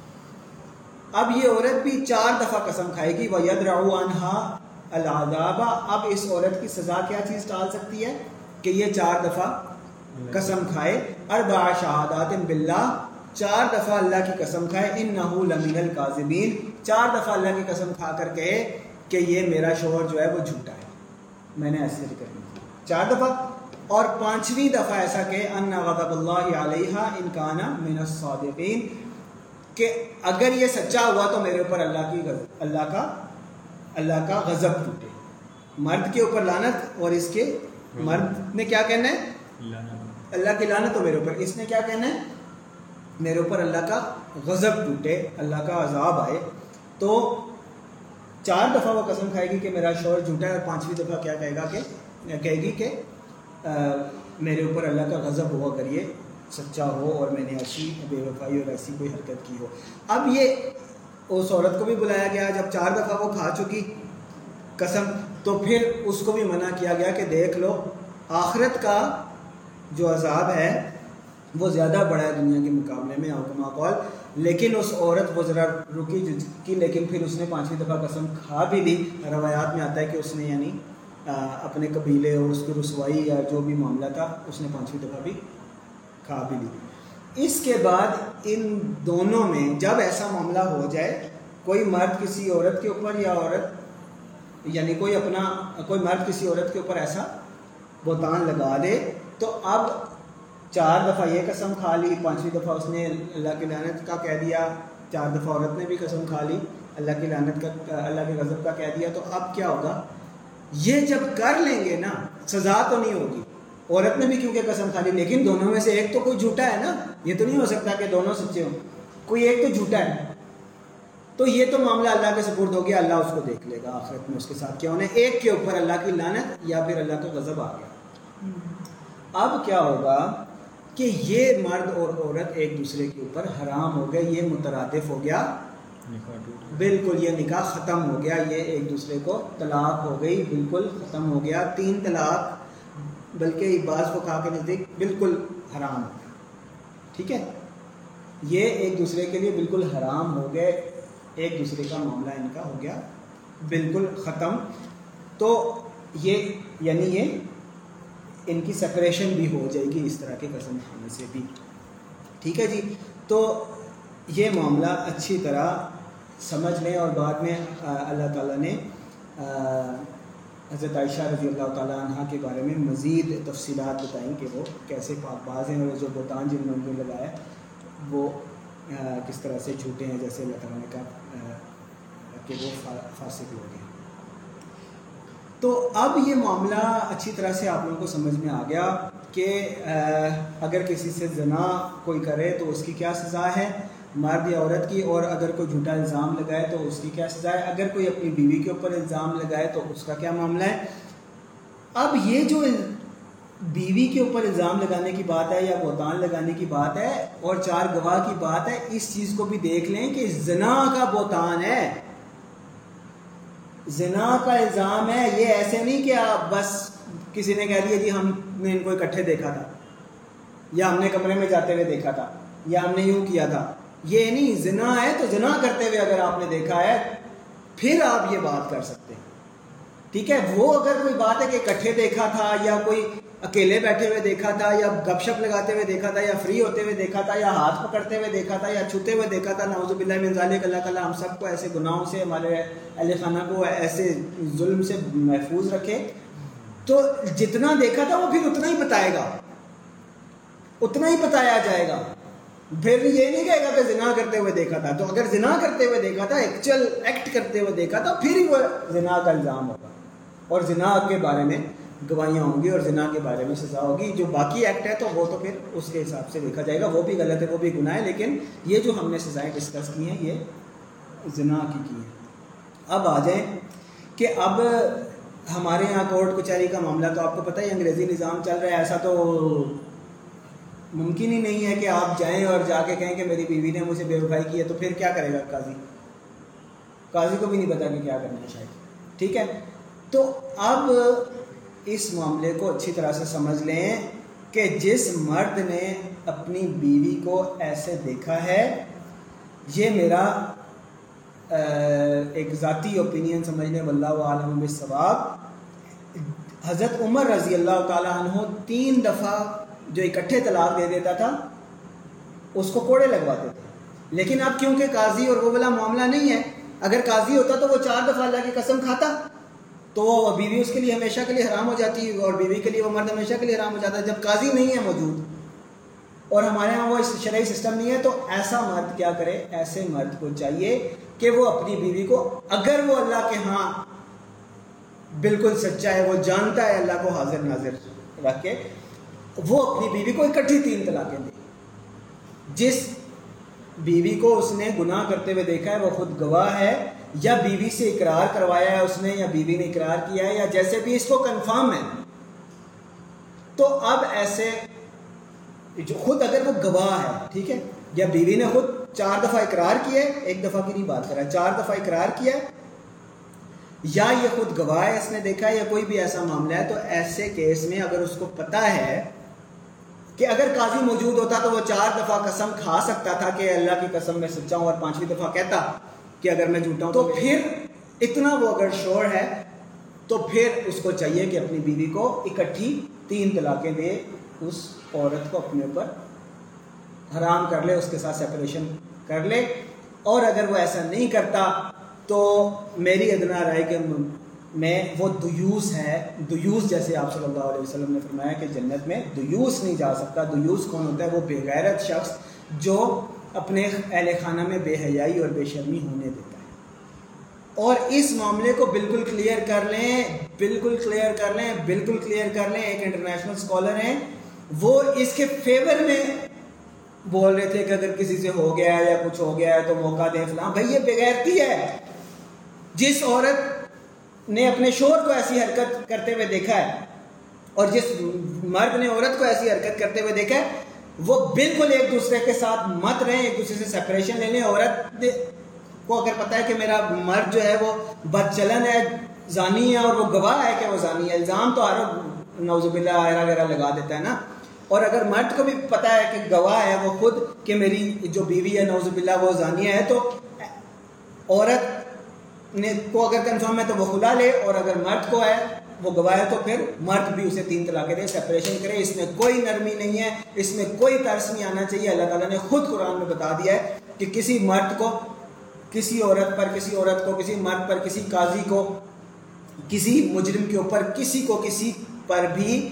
اب یہ عورت بھی چار دفعہ قسم کھائے گی وہ ید راؤ انہا العذابہ اب اس عورت کی سزا کیا چیز ٹال سکتی ہے؟ کہ یہ چار دفعہ قسم کھائے۔ اربع شہادات باللہ۔ چار دفعہ اللہ کی قسم کھائے۔ ان نحو لمین القاظمین چار دفعہ اللہ کی قسم کھا کر کہے کہ یہ میرا شوہر جو ہے وہ جھوٹا ہے۔ میں نے ایسے ذکر نہیں چار دفعہ۔ اور پانچویں دفعہ ایسا کہ ان غضب اللہ علیہ انکانا من الصادقین کہ اگر یہ سچا ہوا تو میرے اوپر اللہ کی غضب اللہ کا اللہ کا غضب ٹوٹے۔ مرد کے اوپر لانت اور اس کے مرد نے کیا کہنا ہے؟ اللہ کی لانت ہو میرے اوپر۔ اس نے کیا کہنا ہے؟ میرے اوپر اللہ کا غضب ٹوٹے اللہ کا عذاب آئے۔ تو چار دفعہ وہ قسم کھائے گی کہ میرا شور جھوٹا ہے اور پانچویں دفعہ کیا کہے گا کہ کہے گی کہ میرے اوپر اللہ کا غضب ہوا یہ سچا ہو اور میں نے ایسی بے وفائی اور ایسی کوئی حرکت کی ہو۔ اب یہ اس عورت کو بھی بلایا گیا، جب چار دفعہ وہ کھا چکی قسم، تو پھر اس کو بھی منع کیا گیا کہ دیکھ لو، آخرت کا جو عذاب ہے، وہ زیادہ بڑا ہے دنیا کے مقابلے میں حکمہ قول لیکن اس عورت وہ ذرا رکی کی، لیکن پھر اس نے پانچویں دفعہ قسم کھا بھی لی۔ روایات میں آتا ہے کہ اس نے یعنی اپنے قبیلے اور اس کی رسوائی یا جو بھی معاملہ تھا، اس نے پانچویں دفعہ بھی کھا بھی اس کے بعد ان دونوں میں جب ایسا معاملہ ہو جائے، کوئی مرد کسی عورت کے اوپر یا عورت یعنی کوئی اپنا، کوئی مرد کسی عورت کے اوپر ایسا بہتان لگا دے، تو اب چار دفعہ یہ قسم کھا لی، پانچویں دفعہ اس نے اللہ کی لعنت کا کہہ دیا، چار دفعہ عورت نے بھی قسم کھا لی، اللہ کی لعنت کا، اللہ کے غضب کا کہہ دیا، تو اب کیا ہوگا؟ یہ جب کر لیں گے نا، سزا تو نہیں ہوگی۔ عورت نے بھی کیونکہ قسم کھا لی لیکن دونوں میں سے ایک تو کوئی جھوٹا ہے نا؟ یہ تو نہیں ہو سکتا کہ دونوں سچے ہوں۔ کوئی ایک تو جھوٹا ہے۔ تو یہ تو معاملہ اللہ کے سپرد ہو گیا اللہ اس کو دیکھ لے گا آخرت میں اس کے ساتھ کیا انہیں ایک کے اوپر اللہ کی لانت یا پھر اللہ کا غضب آ گیا۔ اب کیا ہوگا کہ یہ مرد اور عورت ایک دوسرے کے اوپر حرام ہو گئے یہ مترادف ہو گیا۔ بالکل یہ نکاح ختم ہو گیا۔ یہ ایک دوسرے کو طلاق ہو گئی بالکل ختم ہو گیا۔ تین طلاق۔ بلکہ بعض کو کھا کے نزدیک بالکل حرام ہو گیا۔ ٹھیک ہے؟ یہ ایک دوسرے کے لیے بالکل حرام ہو گئے، ایک دوسرے کا معاملہ ان کا ہو گیا، بالکل ختم۔ تو یہ یعنی یہ ان کی سپریشن بھی ہو جائے گی اس طرح کے قسم کھانے سے بھی۔ ٹھیک ہے جی؟ تو یہ معاملہ اچھی طرح سمجھ لیں اور بعد میں اللہ تعالیٰ نے حضرت عائشہ رضی اللہ تعالیٰ عنہ کے بارے میں مزید تفصیلات بتائیں کہ وہ کیسے پاک باز ہیں اور جو بوتان جن نے لگایا وہ کس طرح سے جھوٹے ہیں جیسے اللہ تعالیٰ نے کہا کہ وہ فاسق لوگ ہیں تو اب یہ معاملہ اچھی طرح سے آپ لوگوں کو سمجھ میں آ گیا کہ اگر کسی سے زنا کوئی کرے تو اس کی کیا سزا ہے۔ مرد یا عورت کی اور اگر کوئی جھوٹا الزام لگائے تو اس کی کیا سزا ہے؟ اگر کوئی اپنی بیوی کے اوپر الزام لگائے تو اس کا کیا معاملہ ہے؟ اب یہ جو بیوی کے اوپر الزام لگانے کی بات ہے یا بہتان لگانے کی بات ہے اور چار گواہ کی بات ہے، اس چیز کو بھی دیکھ لیں کہ زنا کا بہتان ہے۔ زنا کا الزام ہے، یہ ایسے نہیں کہ آپ بس کسی نے کہہ دیا جی ہم نے ان کو اکٹھے دیکھا تھا یا ہم نے کمرے میں جاتے ہوئے دیکھا تھا یا ہم نے یوں کیا تھا۔ یہ نہیں، زنا ہے تو زنا کرتے ہوئے اگر آپ نے دیکھا ہے، پھر آپ یہ بات کر سکتے ہیں۔ ٹھیک ہے، وہ اگر کوئی بات ہے کہ اکٹھے دیکھا تھا یا کوئی اکیلے بیٹھے ہوئے دیکھا تھا یا گپ شپ لگاتے ہوئے دیکھا تھا یا فری ہوتے ہوئے دیکھا تھا یا ہاتھ پکڑتے ہوئے دیکھا تھا یا چھوتے ہوئے دیکھا تھا نوز باللہ من ذالک، اللہ تعالیٰ ہم سب کو ایسے گناہوں سے، ہمارے اہل خانہ کو ایسے ظلم سے محفوظ رکھے۔ تو جتنا دیکھا تھا وہ پھر اتنا ہی بتائے گا۔ اتنا ہی بتایا جائے گا۔ پھر یہ نہیں کہے گا کہ زنا کرتے ہوئے دیکھا تھا۔ تو اگر زنا کرتے ہوئے دیکھا تھا ایکچوئل ایکٹ کرتے ہوئے دیکھا تھا، پھر ہی وہ زنا کا الزام ہوگا۔ اور زنا کے بارے میں گواہیاں ہوں گی اور زنا کے بارے میں سزا ہوگی۔ جو باقی ایکٹ ہے تو وہ تو پھر اس کے حساب سے دیکھا جائے گا۔ وہ بھی غلط ہے، وہ بھی گناہ ہے، لیکن یہ جو ہم نے سزائیں ڈسکس کی ہیں، یہ زنا کی کی ہیں۔ اب آ جائیں کہ اب ہمارے یہاں کورٹ کچہری کا معاملہ تو آپ کو پتہ ہی انگریزی نظام چل رہا ہے، ایسا تو ممکن ہی نہیں ہے کہ آپ جائیں اور جا کے کہیں کہ میری بیوی نے مجھے بے وفائی کی ہے، تو پھر کیا کرے گا قاضی؟ قاضی کو بھی نہیں پتا کہ کیا کرنا ہے شاید۔ ٹھیک ہے؟ تو اب اس معاملے کو اچھی طرح سے سمجھ لیں کہ جس مرد نے اپنی بیوی کو ایسے دیکھا ہے، یہ میرا ایک ذاتی اوپینین سمجھ لیں واللہ عالم بالثواب حضرت عمر رضی اللہ تعالیٰ عنہ تین دفعہ جو اکٹھے طلاق دے دیتا تھا، اس کو کوڑے لگواتے تھے۔ لیکن اب کیونکہ قاضی اور وہ والا معاملہ نہیں ہے، اگر قاضی ہوتا تو وہ چار دفعہ اللہ کی قسم کھاتا۔ تو وہ بیوی اس کے لیے ہمیشہ کے لیے حرام ہو جاتی اور بیوی کے لیے وہ مرد ہمیشہ کے لیے حرام ہو جاتا ہے۔ جب قاضی نہیں ہے موجود اور ہمارے یہاں وہ شرعی سسٹم نہیں ہے، تو ایسا مرد کیا کرے؟ ایسے مرد کو چاہیے کہ وہ اپنی بیوی کو، اگر وہ اللہ کے ہاں بالکل سچا ہے، وہ جانتا ہے، اللہ کو حاضر ناظر رکھ کے وہ اپنی بیوی کو اکٹھی تین طلاقیں دے جس بیوی کو اس نے گناہ کرتے ہوئے دیکھا ہے، وہ خود گواہ ہے، یا بیوی سے اقرار کروایا ہے اس نے، یا بیوی نے اقرار کیا ہے، یا جیسے بھی اس کو کنفرم ہے۔ تو اب ایسے جو خود اگر وہ گواہ ہے، ٹھیک ہے، یا بیوی نے خود چار دفعہ اقرار کیا ہے، ایک دفعہ کی نہیں بات کرا چار دفعہ اقرار کیا ہے، یا یہ خود گواہ ہے، اس نے دیکھا ہے، یا کوئی بھی ایسا معاملہ ہے، تو ایسے کیس میں اگر اس کو پتا ہے کہ اگر قاضی موجود ہوتا تو وہ چار دفعہ قسم کھا سکتا تھا کہ اللہ کی قسم میں سچا ہوں اور پانچویں دفعہ کہتا کہ اگر میں جھوٹا ہوں تو پھر اتنا وہ اگر شور ہے تو پھر اس کو چاہیے کہ اپنی بیوی کو اکٹھی تین طلاقیں دے اس عورت کو اپنے اوپر حرام کر لے اس کے ساتھ سیپریشن کر لے۔ اور اگر وہ ایسا نہیں کرتا تو میری ادنا رائے کہ میں وہ دیوس ہے، دیوس جیسے آپ صلی اللہ علیہ وسلم نے فرمایا کہ جنت میں دیوس نہیں جا سکتا۔ دیوس کون ہوتا ہے؟ وہ بے غیرت شخص جو اپنے اہل خانہ میں بے حیائی اور بے شرمی ہونے دیتا ہے۔ اور اس معاملے کو بالکل کلیئر کر لیں، بالکل کلیئر کر لیں، بالکل کلیئر کر لیں۔ ایک انٹرنیشنل اسکالر ہیں، وہ اس کے فیور میں بول رہے تھے کہ اگر کسی سے ہو گیا ہے یا کچھ ہو گیا ہے تو موقع دیں فلاں۔ بھائی، یہ بغیرتی ہے۔ جس عورت نے اپنے شور کو ایسی حرکت کرتے ہوئے دیکھا ہے اور جس مرد نے عورت کو ایسی حرکت کرتے ہوئے دیکھا ہے، وہ بالکل ایک دوسرے کے ساتھ مت رہیں، ایک دوسرے سے سپریشن لے لیں۔ عورت کو اگر پتا ہے کہ میرا مرد جو ہے وہ بد چلن ہے، زانی ہے اور وہ گواہ ہے کہ وہ زانی ہے، الزام تو ہر نوز باللہ ایرا وغیرہ لگا دیتا ہے نا۔ اور اگر مرد کو بھی پتا ہے کہ گواہ ہے وہ خود کہ میری جو بیوی ہے نوز باللہ وہ زانیہ ہے، تو عورت کو اگر کنفرم ہے تو وہ خلا لے، اور اگر مرد کو ہے، وہ گواہ ہے تو پھر مرد بھی اسے تین طلاقیں دے سپریشن کرے۔ اس میں کوئی نرمی نہیں ہے، اس میں کوئی ترس نہیں آنا چاہیے۔ اللہ تعالیٰ نے خود قرآن میں بتا دیا ہے کہ کسی مرد کو، کسی عورت پر، کسی عورت کو، کسی مرد پر، کسی قاضی کو، کسی مجرم کے اوپر، کسی کو کسی پر بھی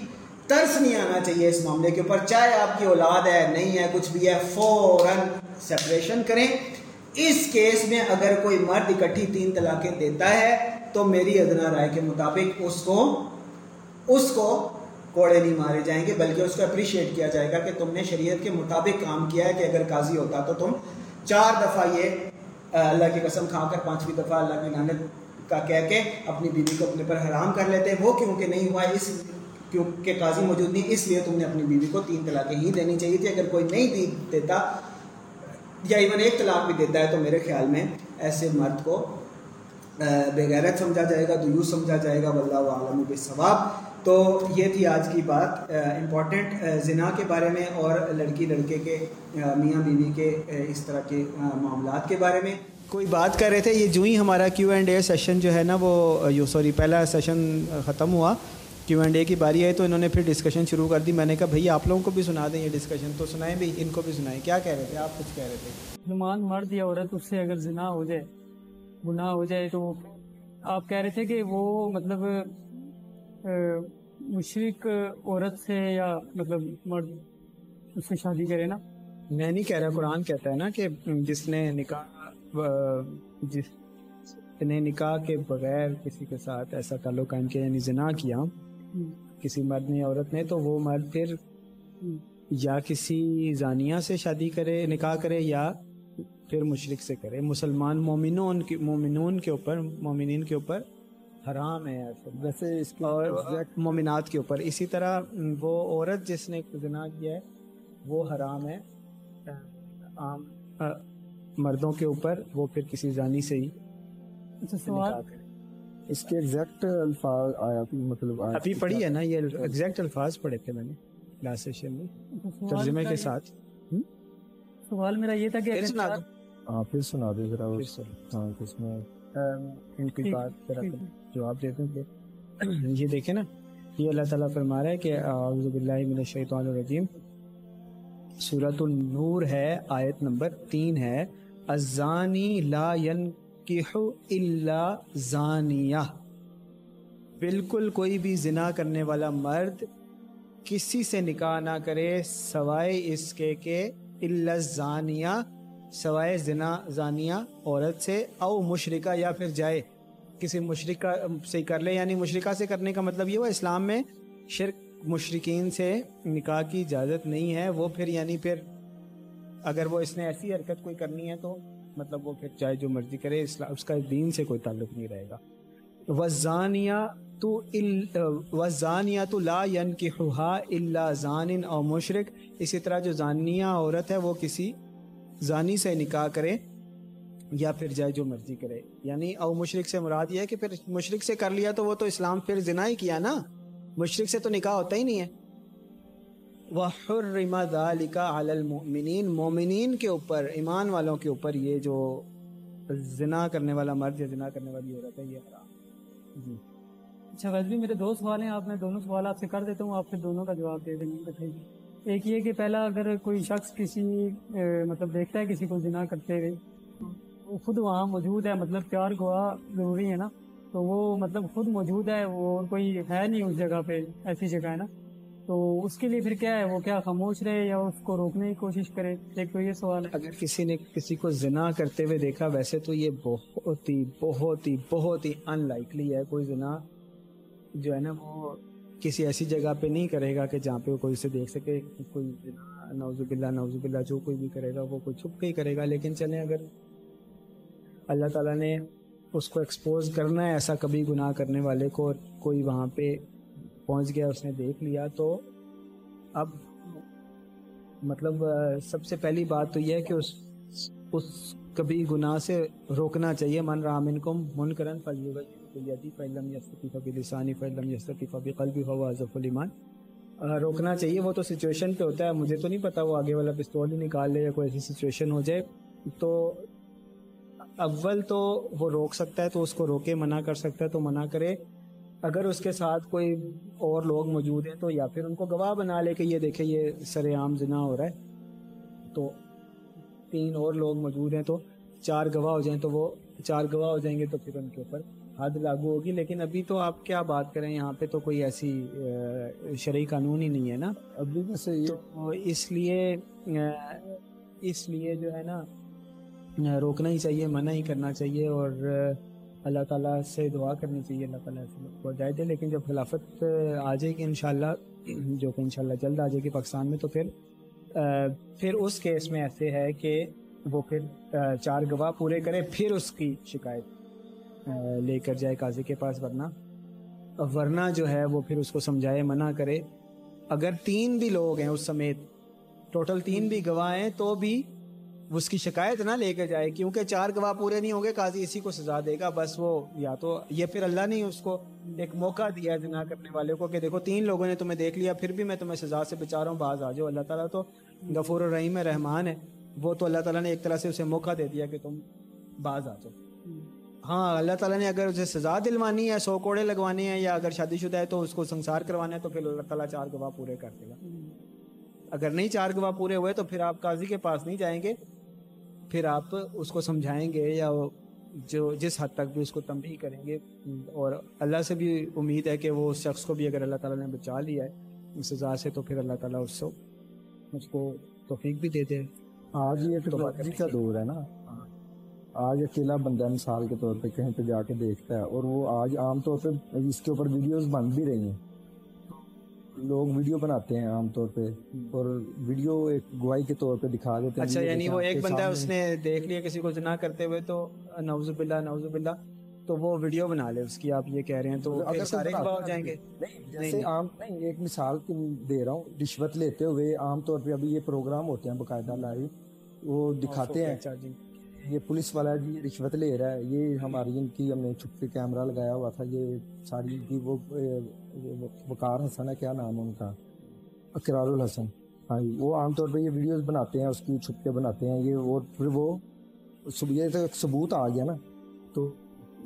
ترس نہیں آنا چاہیے اس معاملے کے اوپر۔ چاہے آپ کی اولاد ہے، نہیں ہے، کچھ بھی ہے، فوراً سپریشن کریں۔ اس کیس میں اگر کوئی مرد اکٹھی تین طلاقیں دیتا ہے تو میری ادنا رائے کے مطابق اس کو اس کو کوڑے نہیں مارے جائیں گے، بلکہ اس کو اپریشیٹ کیا جائے گا کہ تم نے شریعت کے مطابق کام کیا ہے کہ اگر قاضی ہوتا تو تم چار دفعہ یہ اللہ کی قسم کھا کر پانچویں دفعہ اللہ کی نانت کا کہہ کے اپنی بیوی کو اپنے پر حرام کر لیتے۔ وہ کیونکہ نہیں ہوا؟ اس کیونکہ قاضی موجود نہیں، اس لیے تم نے اپنی بیوی کو تین طلاقیں ہی دینی چاہیے تھی۔ اگر کوئی نہیں دیتا یا ایون ایک طلاق بھی دیتا ہے تو میرے خیال میں ایسے مرد کو بغیرت سمجھا جائے گا، دیوس سمجھا جائے گا، واللہ عالم و ثواب تو یہ تھی آج کی بات۔ امپورٹنٹ زنا کے بارے میں اور لڑکی، لڑکے کے میاں، بیوی کے اس طرح کے معاملات کے بارے میں۔ کوئی بات کر رہے تھے؟ یہ جو ہی ہمارا کیو اینڈ اے سیشن جو ہے نا وہ یو، سوری، پہلا سیشن ختم ہوا۔ کیو اینڈ اے کی باری آئی تو انہوں نے پھر ڈسکشن شروع کر دی۔ میں نے کہا بھائی آپ لوگوں کو بھی سنا دیں یہ ڈسکشن تو سنائیں بھی ان کو بھی سنائیں۔ کیا کہہ رہے تھے؟ آپ کچھ کہہ رہے تھے۔ نمان مرد یا عورت اس سے اگر زنا ہو جائے گناہ ہو جائے تو آپ کہہ رہے تھے کہ وہ مطلب مشرق عورت سے یا مطلب مرد اس سے شادی کرے نا؟ میں نہیں کہہ رہا قرآن کہتا ہے نا کہ جس نے نکاح جس نے نکاح کے بغیر کسی کے ساتھ ایسا تعلق قائم کیا یعنی زنا کیا کسی مرد نے عورت نے تو وہ مرد پھر یا کسی زانیہ سے شادی کرے نکاح کرے یا پھر مشرق سے کرے۔ مسلمان مومنون کی مومنون کے اوپر مومنین کے اوپر حرام ہے۔ ویسے اس اور مومنات کے اوپر۔ اسی طرح وہ عورت جس نے زنا کیا ہے وہ حرام ہے۔ عام مردوں کے اوپر وہ پھر کسی زانی سے ہی اچھا، اس کے ایگزیکٹ الفاظ آیا مطلب ابھی پڑھی ہے نا یہ ایگزیکٹ الفاظ پڑھے تھے میں نے کلاس سیشن میں ترجمے کے ساتھ۔ سوال میرا یہ تھا کہ پھر سنا دو۔ ہاں پھر سنا دے ذرا ہاں کس میں ان کی بات ذرا۔ جواب دے دوں کہ یہ دیکھیں نا یہ اللہ تعالیٰ فرما رہا ہے کہ اعوذ باللہ من الشیطان الرجیم۔ سورۃ النور ہے آیت نمبر تین ہے۔ الزانی لا ینکح الا زانیہ۔ بالکل کوئی بھی زنا کرنے والا مرد کسی سے نکاح نہ کرے سوائے اس کے کہ الا زانیہ، سوائے زنا زانیہ عورت سے او مشرکہ یا پھر جائے۔ کسی مشرکہ سے کر لے یعنی مشرکہ سے کرنے کا مطلب یہ ہوا اسلام میں شرک مشرقین سے نکاح کی اجازت نہیں ہے۔ وہ پھر یعنی پھر اگر وہ اس نے ایسی حرکت کوئی کرنی ہے تو مطلب وہ پھر چاہے جو مرضی کرے، اسلام اس کا دین سے کوئی تعلق نہیں رہے گا۔ وزانیہ تو وزانیہ تو لا ینکحہا الا زان او مشرک اسی طرح جو زانیہ عورت ہے، وہ کسی زانی سے نکاح کرے یا پھر جائے جو مرضی کرے۔ یعنی او مشرک سے مراد یہ ہے کہ پھر مشرک سے کر لیا تو وہ تو اسلام پھر زنا ہی کیا نا؟ مشرک سے تو نکاح ہوتا ہی نہیں ہے۔ وحرم ذالک علی المؤمنین مومنین کے اوپر، ایمان والوں کے اوپر یہ جو زنا کرنے والا مرد یا زنا کرنے والی عورت ہے، یہ حرام جی۔ اچھا ویسے بھی میرے دو سوال ہیں، آپ میں دونوں سوال آپ سے کر دیتا ہوں، آپ پھر دونوں کا جواب دے دیں گے، بتائیے۔ ایک یہ کہ پہلا، اگر کوئی شخص کسی مطلب دیکھتا ہے کسی کو زنا کرتے ہوئے، وہ خود وہاں موجود ہے مطلب چار گواہ ضروری ہے نا، تو وہ مطلب خود موجود ہے، وہ کوئی ہے نہیں اس جگہ پہ، ایسی جگہ ہے نا۔ تو اس کے لیے پھر کیا ہے؟ وہ کیا خاموش رہے یا اس کو روکنے کی کوشش کرے؟ ایک تو یہ سوال ہے۔ اگر کسی نے کسی کو زنا کرتے ہوئے دیکھا، ویسے تو یہ بہت ہی بہت ہی بہت ہی ان لائکلی ہے۔ کوئی زنا جو ہے نا، وہ کسی ایسی جگہ پہ نہیں کرے گا کہ جہاں پہ وہ کوئی اسے دیکھ سکے۔ کوئی زنا نوز باللہ نوز باللہ، جو کوئی بھی کرے گا، وہ کوئی چھپ کے ہی کرے گا۔ لیکن چلیں، اگر اللہ تعالیٰ نے اس کو ایکسپوز کرنا ہے ایسا کبھی گناہ کرنے والے کو اور کوئی وہاں پہ پہنچ گیا اس نے دیکھ لیا تو اب مطلب سب سے پہلی بات تو یہ ہے کہ اس اس کبھی گناہ سے روکنا چاہیے۔ من رامن کو من کرن فلیدی فلم یستفی فبی لسانی فلم یستفی فبی قلبی فوا ضف الایمان۔ آ، روکنا چاہیے وہ تو سچویشن پہ ہوتا ہے مجھے تو نہیں پتا وہ آگے والا پستول ہی نکال لے یا کوئی ایسی سچویشن ہو جائے۔ تو اول تو وہ روک سکتا ہے تو اس کو روکے منع کر سکتا ہے تو منع کرے۔ اگر اس کے ساتھ کوئی اور لوگ موجود ہیں تو یا پھر ان کو گواہ بنا لے کہ یہ دیکھے یہ سر عام زنا ہو رہا ہے تو تین اور لوگ موجود ہیں تو چار گواہ ہو جائیں تو وہ چار گواہ ہو جائیں گے تو پھر ان کے اوپر حد لاگو ہوگی۔ لیکن ابھی تو آپ کیا بات کریں یہاں پہ تو کوئی ایسی شرعی قانون ہی نہیں ہے نا۔ ابھی تو اس لیے اس لیے جو ہے نا روکنا ہی چاہیے منع ہی کرنا چاہیے اور اللہ تعالیٰ سے دعا کرنی چاہیے، اللہ تعالیٰ سے کو ہدایت دے، لیکن جب خلافت، آ جائے گی انشاءاللہ، جو کہ انشاءاللہ جلد آ جائے گی پاکستان میں، تو پھر پھر اس کیس میں ایسے ہے کہ وہ پھر چار گواہ پورے کرے، پھر اس کی شکایت لے کر جائے قاضی کے پاس، ورنہ ورنہ جو ہے وہ پھر اس کو سمجھائے، منع کرے۔ اگر تین بھی لوگ ہیں اس سمیت، ٹوٹل تین بھی گواہ ہیں، تو بھی اس کی شکایت نہ لے کے جائے، کیونکہ چار گواہ پورے نہیں ہوں گے، قاضی اسی کو سزا دے گا۔ بس وہ یا تو یہ پھر اللہ نے اس کو ایک موقع دیا ہے زنا کرنے والے کو کہ دیکھو، تین لوگوں نے تمہیں دیکھ لیا، پھر بھی میں تمہیں سزا سے بچا رہا ہوں، باز آ جاؤ۔ اللہ تعالیٰ تو غفور الرحیم رحمان ہے۔ وہ تو اللہ تعالیٰ نے ایک طرح سے اسے موقع دے دیا کہ تم باز آ جاؤ۔ ہاں اللہ تعالیٰ نے اگر اسے سزا دلوانی ہے، سو کوڑے لگوانے ہیں یا اگر شادی شدہ ہے تو اس کو سنسار کروانا ہے، تو پھر اللہ تعالیٰ چار گواہ پورے کر دے گا۔ اگر نہیں چار گواہ پورے ہوئے تو پھر آپ قاضی کے پاس نہیں جائیں گے۔ پھر آپ اس کو سمجھائیں گے یا جو جس حد تک بھی اس کو تنبیہ کریں گے اور اللہ سے بھی امید ہے کہ وہ اس شخص کو بھی اگر اللہ تعالیٰ نے بچا لیا ہے اس سزا سے تو پھر اللہ تعالیٰ اس کو اس کو توفیق بھی دیتے ہیں آج یہ ٹیکنالوجی کا دور ہے نا۔ آج اکیلا بندہ مثال کے طور پہ کہیں پہ جا کے دیکھتا ہے اور وہ آج عام طور پہ اس کے اوپر ویڈیوز بن بھی رہی ہیں۔ لوگ ویڈیو بناتے ہیں عام طور پہ اور ویڈیو ایک گواہی کے طور پہ دکھا دیتے ہیں اچھا یعنی وہ ایک۔ بندہ اس نے دیکھ لیا کسی کو جنا کرتے ہوئے تو نوز باللہ نوز باللہ تو وہ ویڈیو بنا لے اس کی آپ یہ کہہ رہے ہیں تو اگر سارے ہو جائیں گے۔ نہیں جیسے عام نہیں ایک مثال دے رہا ہوں رشوت لیتے ہوئے عام طور پہ ابھی یہ پروگرام ہوتے ہیں باقاعدہ لائیو وہ دکھاتے ہیں۔ یہ پولیس والا جی رشوت لے رہا ہے یہ ہماری ان کی ہم نے چھپ کے کیمرہ لگایا ہوا تھا یہ ساری ان کی وہ وقار حسن ہے کیا نام ہے ان کا؟ اقرار الحسن۔ ہاں جی وہ عام طور پہ یہ ویڈیوز بناتے ہیں اس کی چھپ کے بناتے ہیں یہ اور پھر وہ یہ تو ایک ثبوت آ گیا نا۔ تو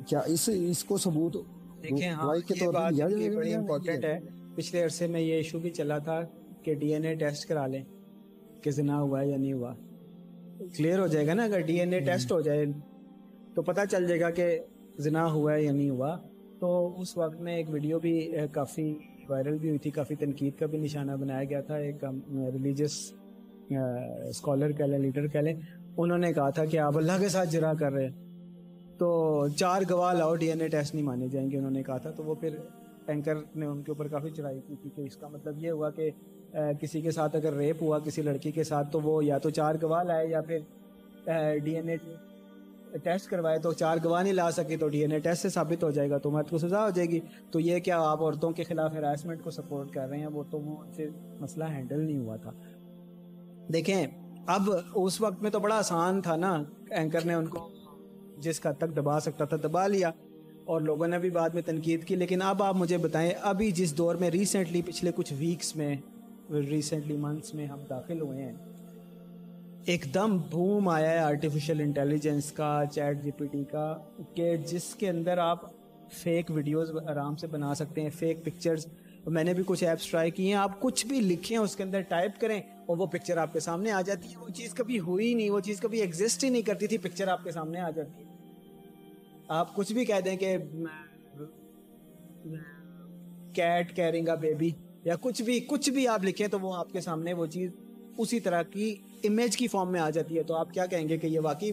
کیا اس اس کو ثبوت دیکھیں ہاں یہ بات بڑی امپورٹنٹ ہے۔ پچھلے عرصے میں یہ ایشو بھی چلا تھا کہ ڈی این اے ٹیسٹ کرا لیں کہ زنا ہوا ہے یا نہیں ہوا۔ کلیئر ہو جائے گا نا اگر ڈی این اے ٹیسٹ ہو جائے تو پتہ چل جائے گا کہ زنا ہوا ہے یا نہیں ہوا۔ تو اس وقت میں ایک ویڈیو بھی کافی وائرل بھی ہوئی تھی کافی تنقید کا بھی نشانہ بنایا گیا تھا۔ ایک ریلیجس اسکالر کہہ لیں لیڈر کہہ لیں انہوں نے کہا تھا کہ آپ اللہ کے ساتھ جرا کر رہے ہیں۔ تو چار گواہ لاؤ ڈی این اے ٹیسٹ نہیں مانے جائیں گے انہوں نے کہا تھا۔ تو وہ پھر اینکر نے ان کے اوپر کافی چڑھائی کی تھی کہ اس کا مطلب یہ ہوا کہ کسی کے ساتھ اگر ریپ ہوا کسی لڑکی کے ساتھ، تو وہ یا تو چار گواہ لائے یا پھر ڈی این اے ٹیسٹ کروائے، تو چار گواہ نہیں لا سکے تو ڈی این اے ٹیسٹ سے ثابت ہو جائے گا، تو مرد کو سزا ہو جائے گی۔ تو یہ کیا آپ عورتوں کے خلاف ہراسمنٹ کو سپورٹ کر رہے ہیں، وہ تو وہ سے مسئلہ ہینڈل نہیں ہوا تھا۔ دیکھیں، اب اس وقت میں تو بڑا آسان تھا نا اینکر نے ان کو جس کا تک دبا سکتا تھا دبا لیا، اور لوگوں نے بھی بعد میں تنقید کی۔ لیکن اب آپ مجھے بتائیں، ابھی جس دور میں ریسنٹلی پچھلے کچھ ویکس میں ریسنٹلی منتھس میں ہم داخل ہوئے ہیں۔ ایک دم بوم آیا ہے آرٹیفیشیل انٹیلیجنس کا چیٹ جی پی ٹی کا، کہ جس کے اندر آپ فیک ویڈیوز آرام سے بنا سکتے ہیں فیک پکچرز میں نے بھی کچھ ایپس ٹرائی کی ہیں، آپ کچھ بھی لکھیں، اس کے اندر ٹائپ کریں اور وہ پکچر آپ کے سامنے آ جاتی ہے۔ وہ چیز کبھی ہوئی نہیں، وہ چیز کبھی ایگزسٹ ہی نہیں کرتی تھی پکچر آپ کے سامنے آ جاتی ہے۔ آپ کچھ بھی کہہ دیں کہ کیٹ کیرنگ بیبی یا کچھ بھی کچھ بھی آپ لکھیں تو وہ آپ کے سامنے وہ چیز اسی طرح کی امیج کی فارم میں آ جاتی ہے۔ تو آپ کیا کہیں گے کہ یہ واقعی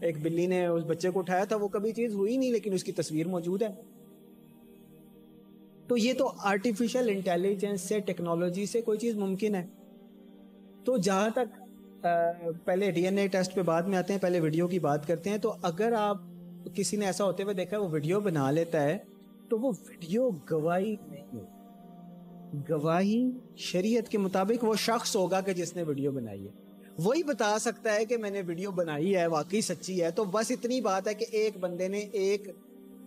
ایک بلی نے اس بچے کو اٹھایا تھا؟ وہ کبھی چیز ہوئی نہیں، لیکن اس کی تصویر موجود ہے۔ تو یہ تو آرٹیفیشل انٹیلیجنس سے ٹیکنالوجی سے کوئی چیز ممکن ہے۔ تو جہاں تک پہلے ڈی این اے ٹیسٹ پہ بعد میں آتے ہیں، پہلے ویڈیو کی بات کرتے ہیں۔ تو اگر آپ کسی نے ایسا ہوتے ہوئے دیکھا ہے، وہ ویڈیو بنا لیتا ہے، تو وہ ویڈیو گواہی نہیں ہے گواہی شریعت کے مطابق وہ شخص ہوگا کہ جس نے ویڈیو بنائی ہے۔ وہی بتا سکتا ہے کہ میں نے ویڈیو بنائی ہے، واقعی سچی ہے۔ تو بس اتنی بات ہے کہ ایک بندے نے ایک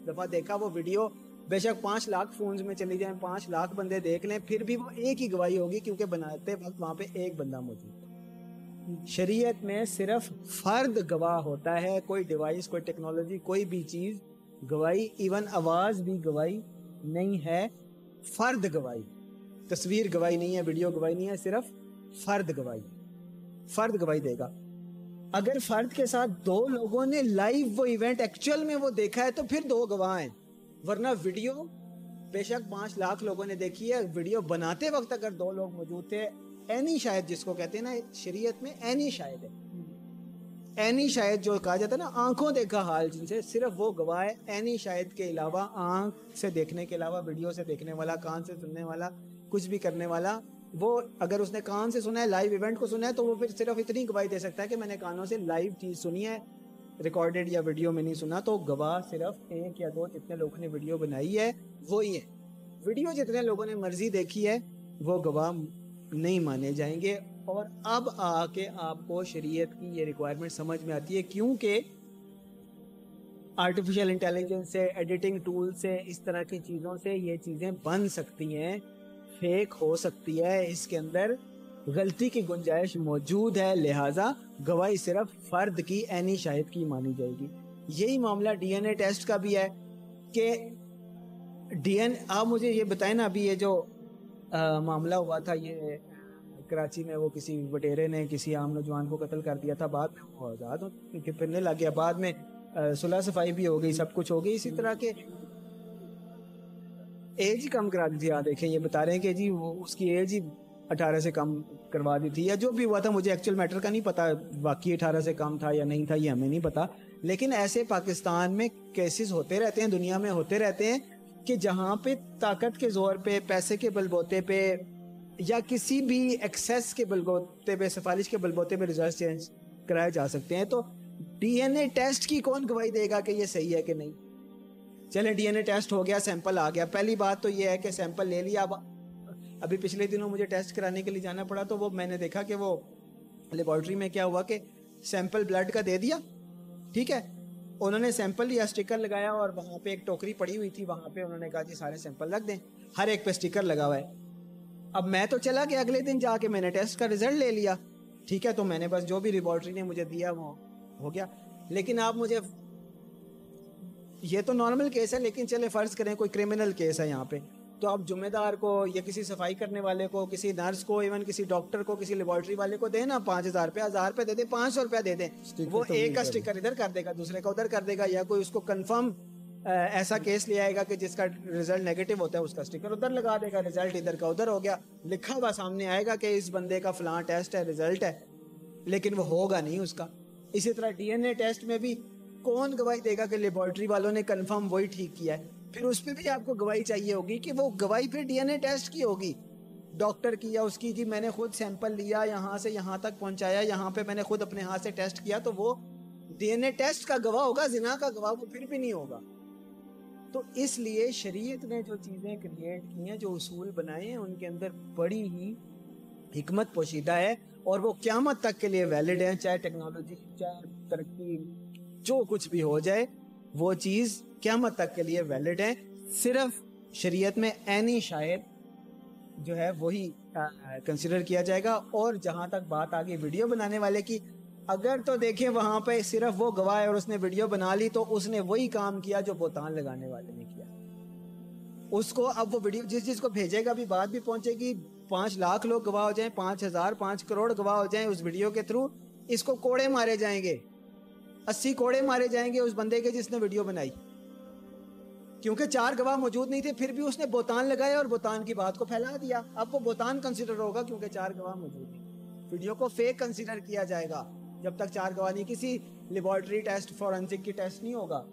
دفعہ دیکھا وہ ویڈیو، بے شک پانچ لاکھ فونز میں چلی جائیں، پانچ لاکھ بندے دیکھ لیں، پھر بھی وہ ایک ہی گواہی ہوگی کیونکہ بناتے وقت وہاں پہ ایک بندہ موجود شریعت میں صرف فرد گواہ ہوتا ہے، کوئی ڈیوائس کوئی ٹیکنالوجی کوئی بھی چیز، گواہی ایون آواز بھی گواہی نہیں ہے، فرد گواہی۔ تصویر گواہی نہیں ہے، ویڈیو گواہی نہیں ہے، صرف فرد گواہی فرد گواہی دے گا۔ اگر فرد کے ساتھ دو لوگوں نے لائیو وہ ایونٹ ایکچوئل میں وہ دیکھا ہے تو پھر دو گواہ ہیں۔ ورنہ ویڈیو بے شک پانچ لاکھ لوگوں نے دیکھی ہے۔ ویڈیو بناتے وقت اگر دو لوگ موجود تھے اینی شاید جس کو کہتے ہیں نا، شریعت میں اینی شاید ہے۔ اینی شاید جو کہا جاتا ہے نا، آنکھوں دیکھا حال جن سے، صرف وہ گواہ ہے۔ اینی شاید کے علاوہ آنکھ سے دیکھنے کے علاوہ، ویڈیو سے دیکھنے والا، کان سے سننے والا کچھ بھی کرنے والا، وہ اگر اس نے کان سے سنا ہے لائیو ایونٹ کو سنا ہے، تو وہ پھر صرف اتنی گواہی دے سکتا ہے کہ میں نے کانوں سے لائیو چیز سنی ہے ریکارڈیڈ یا ویڈیو میں نہیں سنا، تو گواہ صرف ایک یا دو جتنے لوگوں نے ویڈیو بنائی ہے، وہی ہے ویڈیو جتنے لوگوں نے مرضی دیکھی ہے، وہ گواہ نہیں مانے جائیں گے۔ اور اب آ کے آپ کو شریعت کی یہ ریکوائرمنٹ سمجھ میں آتی ہے، کیونکہ آرٹیفیشل انٹیلیجنس سے ایڈیٹنگ ٹول سے، اس طرح کی چیزوں سے یہ چیزیں بن سکتی ہیں۔ فیک ہو سکتی ہے۔ اس کے اندر غلطی کی گنجائش موجود ہے لہٰذا گواہی صرف فرد کی اینی شاہد کی مانی جائے گی۔ یہی معاملہ ڈی این اے ٹیسٹ کا بھی ہے کہ ڈی این آپ مجھے یہ بتائیں نا ابھی یہ جو آ، معاملہ ہوا تھا یہ کراچی میں وہ کسی وٹیرے نے کسی عام نوجوان کو قتل کر دیا تھا بعد میں وہ آزاد ہو پھرنے لگ گیا۔ بعد میں آ، صلح صفائی بھی ہو گئی سب کچھ ہو گئی۔ اسی طرح کے ایج ہی کم کرا دی تھی، یہاں دیکھیں، یہ بتا رہے ہیں کہ جی وہ اس کی ایج ہی اٹھارہ سے کم کروا دی تھی، یا جو بھی ہوا تھا، مجھے ایکچوئل میٹر کا نہیں پتا باقی اٹھارہ سے کم تھا یا نہیں تھا، یہ ہمیں نہیں پتا۔ لیکن ایسے پاکستان میں کیسز ہوتے رہتے ہیں، دنیا میں ہوتے رہتے ہیں کہ جہاں پہ طاقت کے زور پہ، پیسے کے بل بوتے پہ یا کسی بھی ایکسیس کے بل بوتے پہ، سفارش کے بل بوتے پہ ریزلٹ چینج کرائے جا سکتے ہیں۔ تو ڈی این اے ٹیسٹ کی کون گواہی دے گا کہ یہ صحیح ہے کہ نہیں؟ چلیں ڈی این اے ٹیسٹ ہو گیا، سیمپل آ گیا۔ پہلی بات تو یہ ہے کہ سیمپل لے لیا۔ اب ابھی پچھلے دنوں مجھے ٹیسٹ کرانے کے لیے جانا پڑا تو وہ میں نے دیکھا کہ وہ لیبارٹری میں کیا ہوا کہ سیمپل بلڈ کا دے دیا۔ ٹھیک ہے، انہوں نے سیمپل لیا اسٹیکر لگایا اور وہاں پہ ایک ٹوکری پڑی ہوئی تھی۔ وہاں پہ انہوں نے کہا جی سارے سیمپل رکھ دیں۔ ہر ایک پہ اسٹیکر لگا ہوا ہے۔ اب میں تو چلا کہ اگلے دن جا کے، میں نے ٹیسٹ کا ریزلٹ لے لیا۔ ٹھیک ہے، تو میں نے بس جو بھی لیبارٹری نے مجھے دیا وہ ہو گیا۔ لیکن آپ مجھے یہ تو نارمل کیس ہے لیکن چلے فرض کریں کوئی کرمنل کیس ہے یہاں پہ۔ تو آپ ذمہ دار کو یا کسی صفائی کرنے والے کو کسی نرس کو ایون کسی ڈاکٹر کو کسی لیبارٹری والے کو دیں نا پانچ ہزار روپے ہزار روپے دے دیں پانچ سو روپیہ دے دیں وہ ایک کا اسٹیکر ادھر کر دے گا دوسرے کا ادھر کر دے گا یا کوئی اس کو کنفرم ایسا کیس لے آئے گا کہ جس کا ریزلٹ نیگیٹو ہوتا ہے اس کا اسٹیکر ادھر لگا دے گا ریزلٹ ادھر کا ادھر ہو گیا۔ لکھا ہوا سامنے آئے گا کہ اس بندے کا فلاں ٹیسٹ ہے ریزلٹ ہے لیکن وہ ہوگا نہیں اس کا۔ اسی طرح ڈی این اے ٹیسٹ میں بھی کون گواہی دے گا کہ لیبورٹری والوں نے کنفرم وہی ٹھیک کیا ہے؟ پھر اس پہ بھی آپ کو گواہی چاہیے ہوگی کہ وہ گواہی پھر ڈی این اے ٹیسٹ کی ہوگی۔ ڈاکٹر کی یا اس کی جی میں نے خود سیمپل لیا، یہاں سے یہاں تک پہنچایا، یہاں پہ میں نے خود اپنے ہاتھ سے ٹیسٹ کیا، تو وہ ڈی این اے ٹیسٹ کا گواہ ہوگا، زنا کا گواہ، وہ پھر بھی نہیں ہوگا۔ تو اس لیے شریعت نے جو چیزیں کریٹ کی ہیں، جو اصول بنائے ہیں، ان کے اندر بڑی ہی حکمت پوشیدہ ہے اور وہ قیامت تک کے لیے ویلڈ ہیں، چاہے ٹیکنالوجی چاہے ترقی جو کچھ بھی ہو جائے، وہ چیز قیامت تک کے لیے ویلڈ ہے۔ صرف شریعت میں اینی شاعر جو ہے وہی کنسیڈر کیا جائے گا۔ اور جہاں تک بات آگے ویڈیو بنانے والے کی، اگر تو دیکھیں وہاں پہ صرف وہ گواہ ہے اور اس نے ویڈیو بنا لی، تو اس نے وہی کام کیا جو بوتان لگانے والے نے کیا۔ اس کو اب وہ ویڈیو جس جس کو بھیجے گا بھی بات بھی پہنچے گی۔ پانچ لاکھ لوگ گواہ ہو جائیں، پانچ ہزار، پانچ کروڑ گواہ ہو جائیں اس ویڈیو کے تھرو اس کو کوڑے مارے جائیں گے۔ اسی کوڑے مارے جائیں گے اس بندے کے جس نے ویڈیو بنائی۔ کیونکہ چار گواہ موجود نہیں تھے، پھر بھی اس نے بوتان لگایا اور بوتان کی بات کو پھیلا دیا۔ اب وہ بوتان کنسیڈر ہوگا کیونکہ چار گواہ موجود نہیں ویڈیو کو فیک کنسیڈر کیا جائے گا۔ جب تک چار گواہ نہیں، کسی لیبارٹری ٹیسٹ فورنسک کی ٹیسٹ نہیں ہوگا۔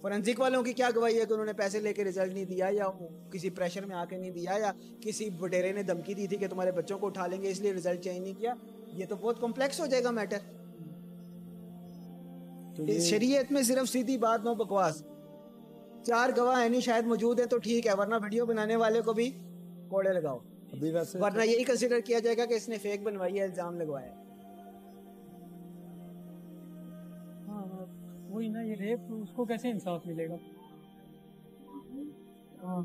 فورنسک والوں کی کیا گواہی ہے کہ انہوں نے پیسے لے کے ریزلٹ نہیں دیا یا کسی پریشر میں آ کے نہیں دیا یا کسی بٹیرے نے دھمکی دی تھی کہ تمہارے بچوں کو اٹھا لیں گے، اس لیے ریزلٹ چینج نہیں کیا؟ یہ تو بہت کمپلیکس ہو جائے گا میٹر شریعت میں صرف سیدھی بات نو بکواس۔ چار گواہ نہیں شاید موجود ہے تو ٹھیک ہے ورنہ ویڈیو بنانے والے کو بھی کوڑے لگاؤ۔ ورنہ یہی کنسیڈر کیا جائے گا کہ اس نے فیک بنوائی ہے الزام لگوایا ہاں وہی نا یہ ریپ اس کو کیسے انصاف ملے گا؟ ہاں۔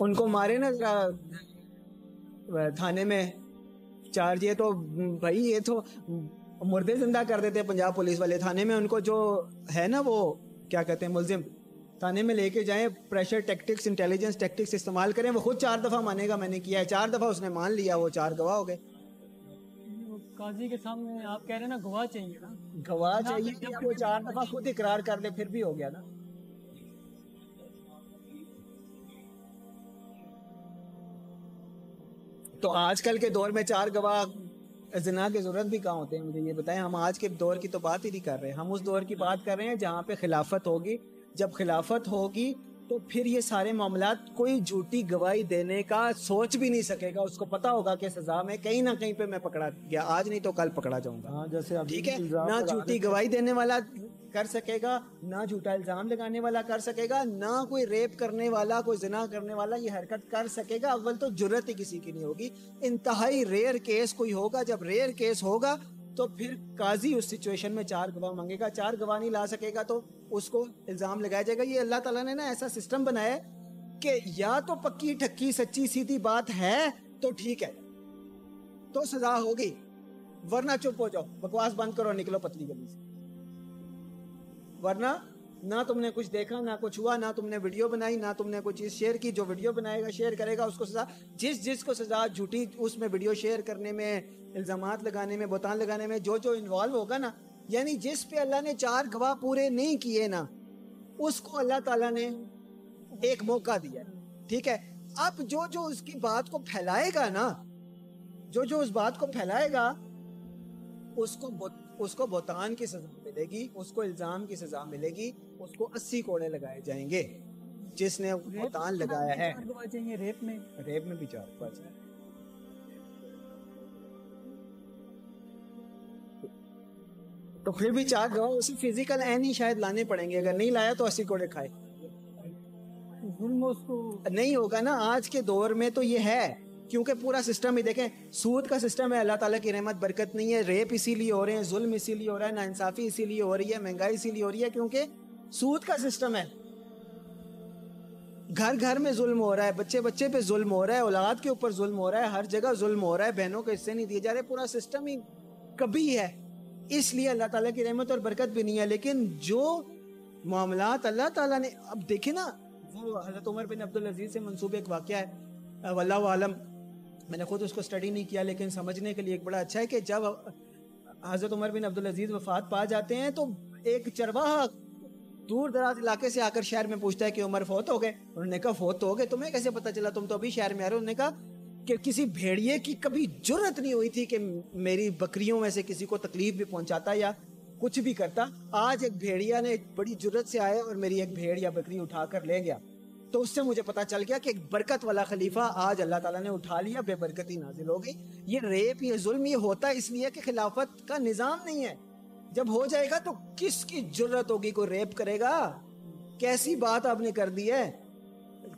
ان کو مارے نا تھانے میں۔ چارج یہ تو بھائی یہ تو مردے زندہ کر دیتے پنجاب پولیس والے۔ تھانے میں ان کو جو ہے نا وہ کیا کہتے ہیں ملزم۔ تھانے میں لے کے جائیں پریشر ٹیکٹکس انٹیلیجنس ٹیکٹکس استعمال کریں۔ وہ خود چار دفعہ مانے گا میں نے کیا ہے۔ چار دفعہ اس نے مان لیا وہ چار گواہ ہو گئے۔ قاضی کے سامنے آپ کہہ رہے ہیں نا گواہ چاہیے نا۔ گواہ چاہیے کہ وہ چار دفعہ خود اقرار کر دے پھر بھی ہو گیا نا۔ تو آج کل کے دور میں چار گواہ زنا کی ضرورت بھی کہاں ہوتے ہیں؟ مجھے یہ بتائیں، ہم آج کے دور کی تو بات ہی نہیں کر رہے، ہم اس دور کی بات کر رہے ہیں جہاں پہ خلافت ہوگی۔ جب خلافت ہوگی تو پھر یہ سارے معاملات کوئی جھوٹی گواہی دینے کا سوچ بھی نہیں سکے گا۔ اس کو پتا ہوگا کہ سزا میں کہیں نہ کہیں پہ میں پکڑا گیا۔ آج نہیں تو کل پکڑا جاؤں گا۔ ہاں جیسے ٹھیک ہے؟ نہ جھوٹی گواہی دینے والا کر سکے گا نہ جھوٹا الزام لگانے والا کر سکے گا نہ کوئی ریپ کرنے والا کوئی زنا کرنے والا یہ حرکت کر سکے گا۔ اول تو جرت ہی کسی کی نہیں ہوگی۔ انتہائی ریئر کیس کوئی ہوگا۔ جب ریئر کیس ہوگا تو پھر قاضی اس سچویشن میں چار گواہ مانگے گا، چار گواہ نہیں لا سکے گا تو اس کو الزام لگایا جائے گا۔ یہ اللہ تعالیٰ نے نا ایسا سسٹم بنایا ہے کہ یا تو پکی، ٹھکی، سچی، سیدھی بات ہے تو ٹھیک ہے، تو سزا ہوگی۔ ورنہ چپ ہو جاؤ، بکواس بند کرو نکلو پتلی گلی سے۔ ورنہ نہ تم نے کچھ دیکھا، نہ کچھ ہوا، نہ تم نے ویڈیو بنائی، نہ تم نے کوئی چیز شیئر کی جو ویڈیو بنائے گا، شیئر کرے گا، اس کو سزا، جس جس کو سزا جھوٹی اس میں ویڈیو شیئر کرنے میں، الزامات لگانے میں، بوتان لگانے میں، جو جو انوالو ہوگا نا یعنی جس پہ اللہ نے چار گواہ پورے نہیں کیے نا، اس کو اللہ تعالیٰ نے ایک موقع دیا ٹھیک ہے؟ اب جو جو اس کی بات کو پھیلائے گا نا، جو جو اس بات کو پھیلائے گا، اس کو اس کو بوتان کی سزا ملے گی اس کو الزام کی سزا ملے گی اس کو اسی کوڑے لگائے جائیں گے۔ جس نے بوتان لگایا ہے۔ ریپ میں۔ ریپ میں بھی چار پانچ تو پھر بھی چار گواہ اسے فزیکل این ہی شاید لانے پڑیں گے۔ اگر نہیں لایا تو اسی کوڑے کھائے۔ نہیں ہوگا نا آج کے دور میں تو یہ ہے۔ کیونکہ پورا سسٹم ہی دیکھیں، سود کا سسٹم ہے، اللہ تعالیٰ کی رحمت، برکت نہیں ہے۔ ریپ اسی لیے ہو رہے ہیں، ظلم اسی لیے ہو رہا ہے نا انصافی اسی لیے ہو رہی ہے، مہنگائی اسی لیے ہو رہی ہے، کیونکہ سود کا سسٹم ہے۔ گھر گھر میں ظلم ہو رہا ہے، بچے بچے پہ ظلم ہو رہا ہے، اولاد کے اوپر ظلم ہو رہا ہے، ہر جگہ ظلم ہو رہا ہے، بہنوں کو حصے نہیں دیے جا رہے، پورا سسٹم ہی کبھی ہے۔ اس لیے اللہ تعالیٰ کی رحمت اور برکت بھی نہیں ہے، لیکن جو معاملات اللہ تعالیٰ نے، اب دیکھیں نا، وہ حضرت عمر بن عبدالعزیز سے منصوب ایک واقعہ ہے۔ واللہ عالم۔ میں نے خود اس کو اسٹڈی نہیں کیا، لیکن سمجھنے کے لیے ایک بڑا اچھا ہے کہ جب حضرت عمر بن عبدالعزیز وفات پا جاتے ہیں تو ایک چرواہا دور دراز علاقے سے آ کر شہر میں پوچھتا ہے کہ عمر فوت ہو گئے؟ انہوں نے کہا فوت ہو گئے، تمہیں کیسے پتا چلا؟ تم تو ابھی شہر میں آ رہے انہوں نے کہا کہ کسی بھیڑیے کی کبھی جرت نہیں ہوئی تھی کہ میری بکریوں میں سے کسی کو تکلیف بھی پہنچاتا یا کچھ بھی کرتا۔ آج ایک بھیڑیا نے بڑی جرت سے آیا اور میری ایک بھیڑ یا بکری اٹھا کر لے گیا۔ تو اس سے مجھے پتا چل گیا کہ ایک برکت والا خلیفہ آج اللہ تعالیٰ نے اٹھا لیا، بے برکتی نازل ہو گئی۔ یہ ریپ، یہ ظلم، یہ ہوتا ہے اس لیے کہ خلافت کا نظام نہیں ہے۔ جب ہو جائے گا تو کس کی جرت ہوگی؟ کوئی ریپ کرے گا؟ کیسی بات آپ نے کر دی ہے؟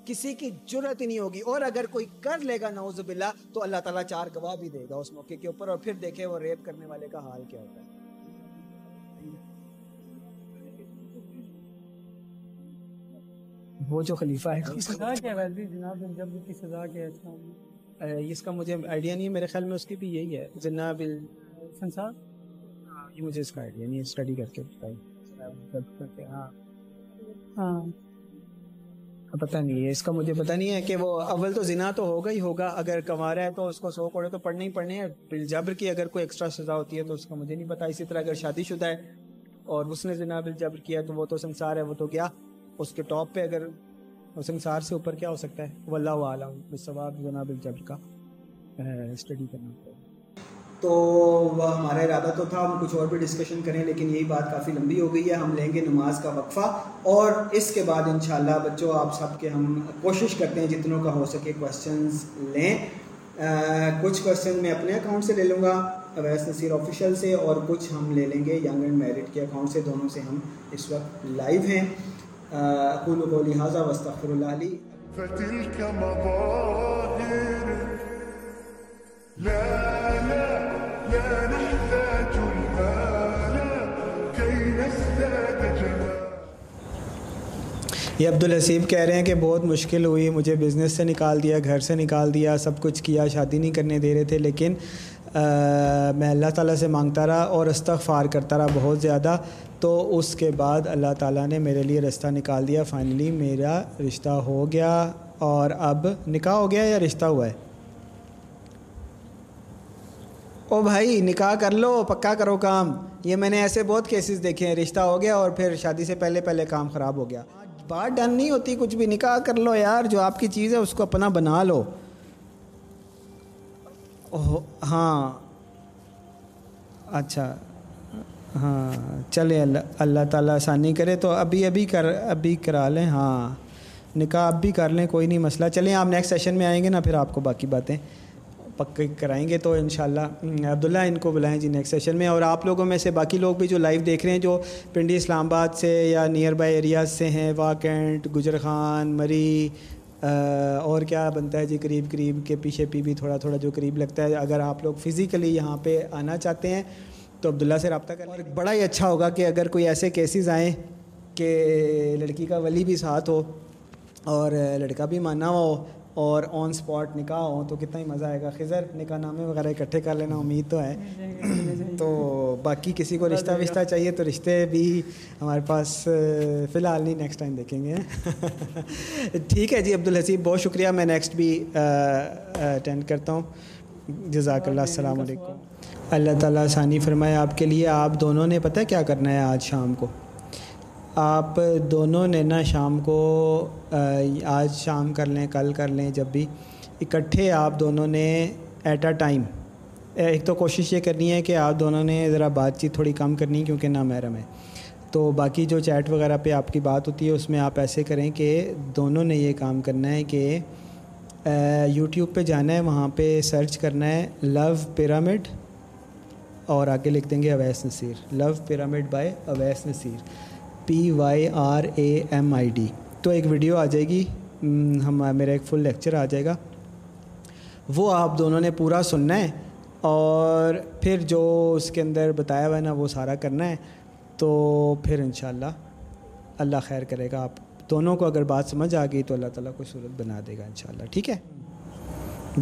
کسی کی جرت ہی نہیں ہوگی۔ اور اگر کوئی کر لے گا، نعوذ باللہ، تو اللہ تعالیٰ چار گواہ بھی دے گا اس موقع کے اوپر اور پھر دیکھے وہ ریپ کرنے والے کا حال کیا ہوتا ہے۔ وہ جو خلیفہ ہے۔ سزا کیا ویسے جناب جب کی سزا کیا اچھا۔ اس کا مجھے آئیڈیا نہیں ہے میرے خیال میں اس کی بھی یہی ہے۔ جناب سنسار یہ مجھے اس کا آئیڈیا نہیں اسٹڈی کر کے بتائی ہاں۔ ہاں پتہ نہیں ہے اس کا مجھے پتہ نہیں ہے کہ وہ اول تو زنا تو ہوگا ہی ہوگا اگر کما رہا ہے تو اس کو سو کوڑے تو پڑھنے ہی پڑھنے ہیں۔ جبر کی اگر کوئی ایکسٹرا سزا ہوتی ہے تو اس کا مجھے نہیں پتا اسی طرح اگر شادی شدہ ہے اور اس نے زنا بل جبر کیا تو وہ تو سنسار ہے وہ تو کیا اس کے ٹاپ پہ اگر سنسار سے اوپر کیا ہو سکتا ہے؟ وہ اللہ عالم ثواب زنا بل کا اسٹڈی کرنا تو وہ ہمارا ارادہ تو تھا، ہم کچھ اور بھی ڈسکشن کریں، لیکن یہی بات کافی لمبی ہو گئی ہے۔ ہم لیں گے نماز کا وقفہ، اور اس کے بعد انشاءاللہ بچوں، آپ سب کے ہم کوشش کرتے ہیں، جتنوں کا ہو سکے کوشچنز لیں۔ کچھ کوشچن میں اپنے اکاؤنٹ سے لے لوں گا، اویس نصیر آفیشیل سے، اور کچھ ہم لے لیں گے ینگ اینڈ میرٹ کے اکاؤنٹ سے۔ دونوں سے ہم اس وقت لائیو ہیں۔ اقول کو لہٰذا وسطر اللہ علی یہ عبد الحسیب کہہ رہے ہیں کہ بہت مشکل ہوئی مجھے بزنس سے نکال دیا گھر سے نکال دیا سب کچھ کیا شادی نہیں کرنے دے رہے تھے لیکن میں اللہ تعالیٰ سے مانگتا رہا اور استغفار کرتا رہا بہت زیادہ، تو اس کے بعد اللہ تعالیٰ نے میرے لیے رستہ نکال دیا، فائنلی میرا رشتہ ہو گیا۔ اور اب نکاح ہو گیا یا رشتہ ہوا ہے؟ او بھائی، نکاح کر لو، پکا کرو کام۔ یہ میں نے ایسے بہت کیسز دیکھے ہیں، رشتہ ہو گیا اور پھر شادی سے پہلے پہلے کام خراب ہو گیا۔ بات ڈن نہیں ہوتی، کچھ بھی نکاح کر لو یار، جو آپ کی چیز ہے، اس کو اپنا بنا لو۔ ہاں۔ اچھا۔ ہاں چلے، اللہ اللہ تعالیٰ آسانی کرے تو ابھی ابھی کر، ابھی کرا لیں۔ ہاں نکاح اب بھی کر لیں، کوئی نہیں مسئلہ۔ چلیں، آپ نیکسٹ سیشن میں آئیں گے نا، پھر آپ کو باقی باتیں پکے کرائیں گے۔ تو انشاءاللہ عبداللہ ان کو بلائیں جی نیکسٹ سیشن میں۔ اور آپ لوگوں میں سے باقی لوگ بھی جو لائیو دیکھ رہے ہیں، جو پنڈی اسلام آباد سے یا نیئر بائی ایریاز سے ہیں واکینٹ گجر خان مری اور کیا بنتا ہے جی قریب قریب کے پیچھے پی بھی تھوڑا تھوڑا جو قریب لگتا ہے، اگر آپ لوگ فزیکلی یہاں پہ آنا چاہتے ہیں، تو عبداللہ سے رابطہ کریں اور بڑا ہی اچھا ہوگا کہ اگر کوئی ایسے کیسز آئیں کہ لڑکی کا ولی بھی ساتھ ہو اور لڑکا بھی مانا ہوا ہو اور آن سپاٹ نکاح ہو تو کتنا ہی مزہ آئے گا۔ خزر نکاح نامے وغیرہ اکٹھے کر لینا، امید تو ہے۔ تو باقی کسی کو رشتہ وشتہ چاہیے تو رشتے بھی ہمارے پاس فی الحال نہیں نیکسٹ ٹائم دیکھیں گے۔ [laughs] ٹھیک ہے جی عبدالحسیب، بہت شکریہ۔ میں نیکسٹ بھی اٹینڈ کرتا ہوں۔ جزاک اللہ، السلام علیکم۔ اللہ تعالیٰ آسانی فرمائے، آپ کے لیے آپ دونوں نے پتہ کیا کرنا ہے آج شام کو؟ آپ دونوں نے نا شام کو آج شام کر لیں، کل کر لیں، جب بھی اکٹھے آپ دونوں نے ایٹ اے ٹائم ایک تو کوشش یہ کرنی ہے کہ آپ دونوں نے ذرا بات چیت تھوڑی کم کرنی کیونکہ نہ محرم ہے۔ تو باقی جو چیٹ وغیرہ پہ آپ کی بات ہوتی ہے، اس میں آپ ایسے کریں کہ دونوں نے یہ کام کرنا ہے کہ یوٹیوب پہ جانا ہے، وہاں پہ سرچ کرنا ہے لو پیرامڈ اور آگے لکھ دیں گے Owais Naseer. Love pyramid by Owais Naseer. P Y R A M I D تو ایک ویڈیو آ جائے گی، ہم میرا ایک فل لیکچر آ جائے گا۔ وہ آپ دونوں نے پورا سننا ہے اور پھر جو اس کے اندر بتایا ہوا ہے نا، وہ سارا کرنا ہے۔ تو پھر انشاءاللہ اللہ خیر کرے گا۔ آپ دونوں کو اگر بات سمجھ آ گئی تو اللہ تعالیٰ کو صورت بنا دے گا انشاءاللہ، ٹھیک ہے؟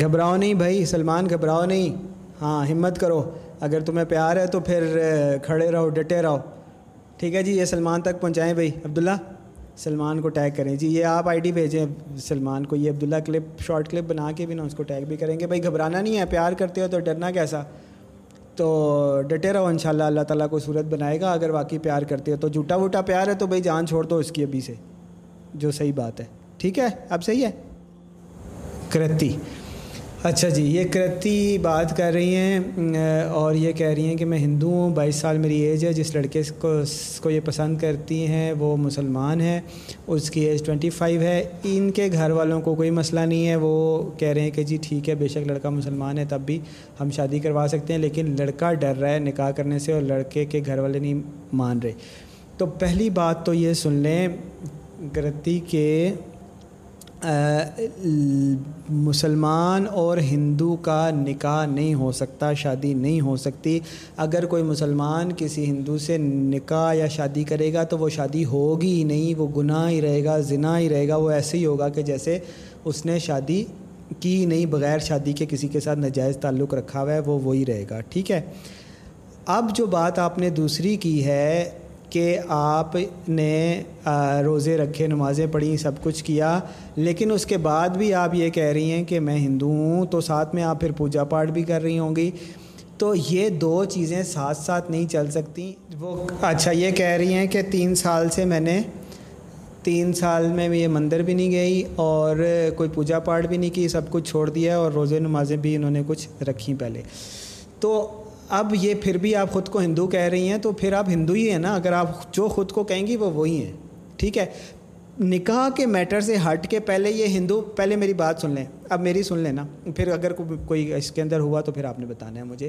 گھبراؤ نہیں بھائی، سلمان، گھبراؤ نہیں۔ ہاں ہمت کرو۔ اگر تمہیں پیار ہے تو پھر کھڑے رہو، ڈٹے رہو۔ ٹھیک ہے جی یہ سلمان تک پہنچائیں بھائی۔ عبداللہ، سلمان کو ٹیگ کریں۔ جی یہ آپ آئی ڈی بھیجیں۔ سلمان کو یہ عبداللہ کلپ شارٹ کلپ بنا کے بھی نا اس کو ٹیگ بھی کریں گے۔ بھائی، گھبرانا نہیں ہے، پیار کرتے ہو تو ڈرنا کیسا؟ تو ڈٹے رہو ان شاء اللہ اللہ تعالیٰ کو صورت بنائے گا۔ اگر واقعی پیار کرتے ہو تو جھوٹا ووٹا پیار ہے تو بھائی جان چھوڑ دو اس کی ابھی سے، جو صحیح بات ہے۔ ٹھیک ہے؟ اب صحیح ہے؟ کرتی۔ اچھا جی یہ کرتی بات کر رہی ہیں اور یہ کہہ رہی ہیں کہ میں ہندو ہوں، بائیس سال میری ایج ہے، جس لڑکے کو، اس کو یہ پسند کرتی ہیں، وہ مسلمان ہے اس کی ایج ٹوئنٹی فائیو ہے۔ ان کے گھر والوں کو کوئی مسئلہ نہیں ہے، وہ کہہ رہے ہیں کہ جی ٹھیک ہے، بے شک لڑکا مسلمان ہے، تب بھی ہم شادی کروا سکتے ہیں، لیکن لڑکا ڈر رہا ہے نکاح کرنے سے اور لڑکے کے گھر والے نہیں مان رہے۔ تو پہلی بات تو یہ سن لیں، کرتی کہ مسلمان اور ہندو کا نکاح نہیں ہو سکتا، شادی نہیں ہو سکتی۔ اگر کوئی مسلمان کسی ہندو سے نکاح یا شادی کرے گا تو وہ شادی ہوگی ہی نہیں، وہ گناہ ہی رہے گا، زنا ہی رہے گا۔ وہ ایسے ہی ہوگا کہ جیسے اس نے شادی کی نہیں، بغیر شادی کے کسی کے ساتھ نجائز تعلق رکھا ہوا ہے، وہ وہی رہے گا۔ ٹھیک ہے۔ اب جو بات آپ نے دوسری کی ہے کہ آپ نے روزے رکھے، نمازیں پڑھی، سب کچھ کیا، لیکن اس کے بعد بھی آپ یہ کہہ رہی ہیں کہ میں ہندو ہوں تو ساتھ میں آپ پھر پوجا پاٹ بھی کر رہی ہوں گی۔ تو یہ دو چیزیں ساتھ ساتھ نہیں چل سکتی۔ وہ اچھا یہ کہہ رہی ہیں کہ تین سال سے میں نے، تین سال میں یہ مندر بھی نہیں گئی اور کوئی پوجا پاٹ بھی نہیں کی، سب کچھ چھوڑ دیا اور روزے، نمازیں بھی انہوں نے کچھ رکھی پہلے۔ تو اب یہ پھر بھی آپ خود کو ہندو کہہ رہی ہیں تو پھر آپ ہندو ہی ہیں نا؟ اگر آپ جو خود کو کہیں گی وہ وہی ہیں۔ ٹھیک ہے؟ نکاح کے میٹر سے ہٹ کے پہلے یہ ہندو، پہلے میری بات سن لیں۔ اب میری سن لیں نا پھر اگر کوئی اس کے اندر ہوا تو پھر آپ نے بتانا ہے مجھے۔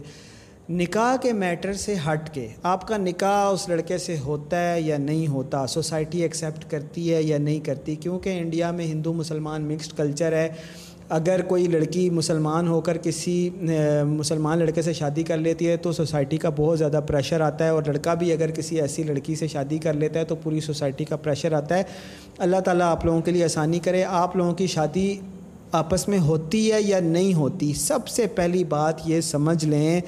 نکاح کے میٹر سے ہٹ کے آپ کا نکاح اس لڑکے سے ہوتا ہے یا نہیں ہوتا؟ سوسائٹی ایکسیپٹ کرتی ہے یا نہیں کرتی؟ کیونکہ انڈیا میں ہندو مسلمان مکسڈ کلچر ہے۔ اگر کوئی لڑکی مسلمان ہو کر کسی مسلمان لڑکے سے شادی کر لیتی ہے تو سوسائٹی کا بہت زیادہ پریشر آتا ہے اور لڑکا بھی اگر کسی ایسی لڑکی سے شادی کر لیتا ہے تو پوری سوسائٹی کا پریشر آتا ہے۔ اللہ تعالیٰ آپ لوگوں کے لیے آسانی کرے، آپ لوگوں کی شادی آپس میں ہوتی ہے یا نہیں ہوتی، سب سے پہلی بات یہ سمجھ لیں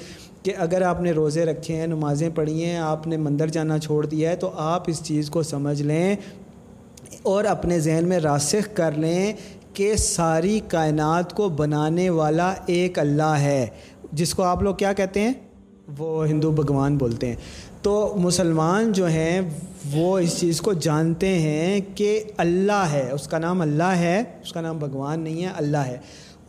کہ اگر آپ نے روزے رکھے ہیں، نمازیں پڑھی ہیں، آپ نے مندر جانا چھوڑ دیا ہے تو آپ اس چیز کو سمجھ لیں اور اپنے ذہن میں راسخ کر لیں کہ ساری کائنات کو بنانے والا ایک اللہ ہے۔ جس کو آپ لوگ کیا کہتے ہیں؟ وہ ہندو بھگوان بولتے ہیں۔ تو مسلمان جو ہیں، وہ اس چیز کو جانتے ہیں کہ اللہ ہے۔ اس کا نام اللہ ہے، اس کا نام بھگوان نہیں ہے، اللہ ہے۔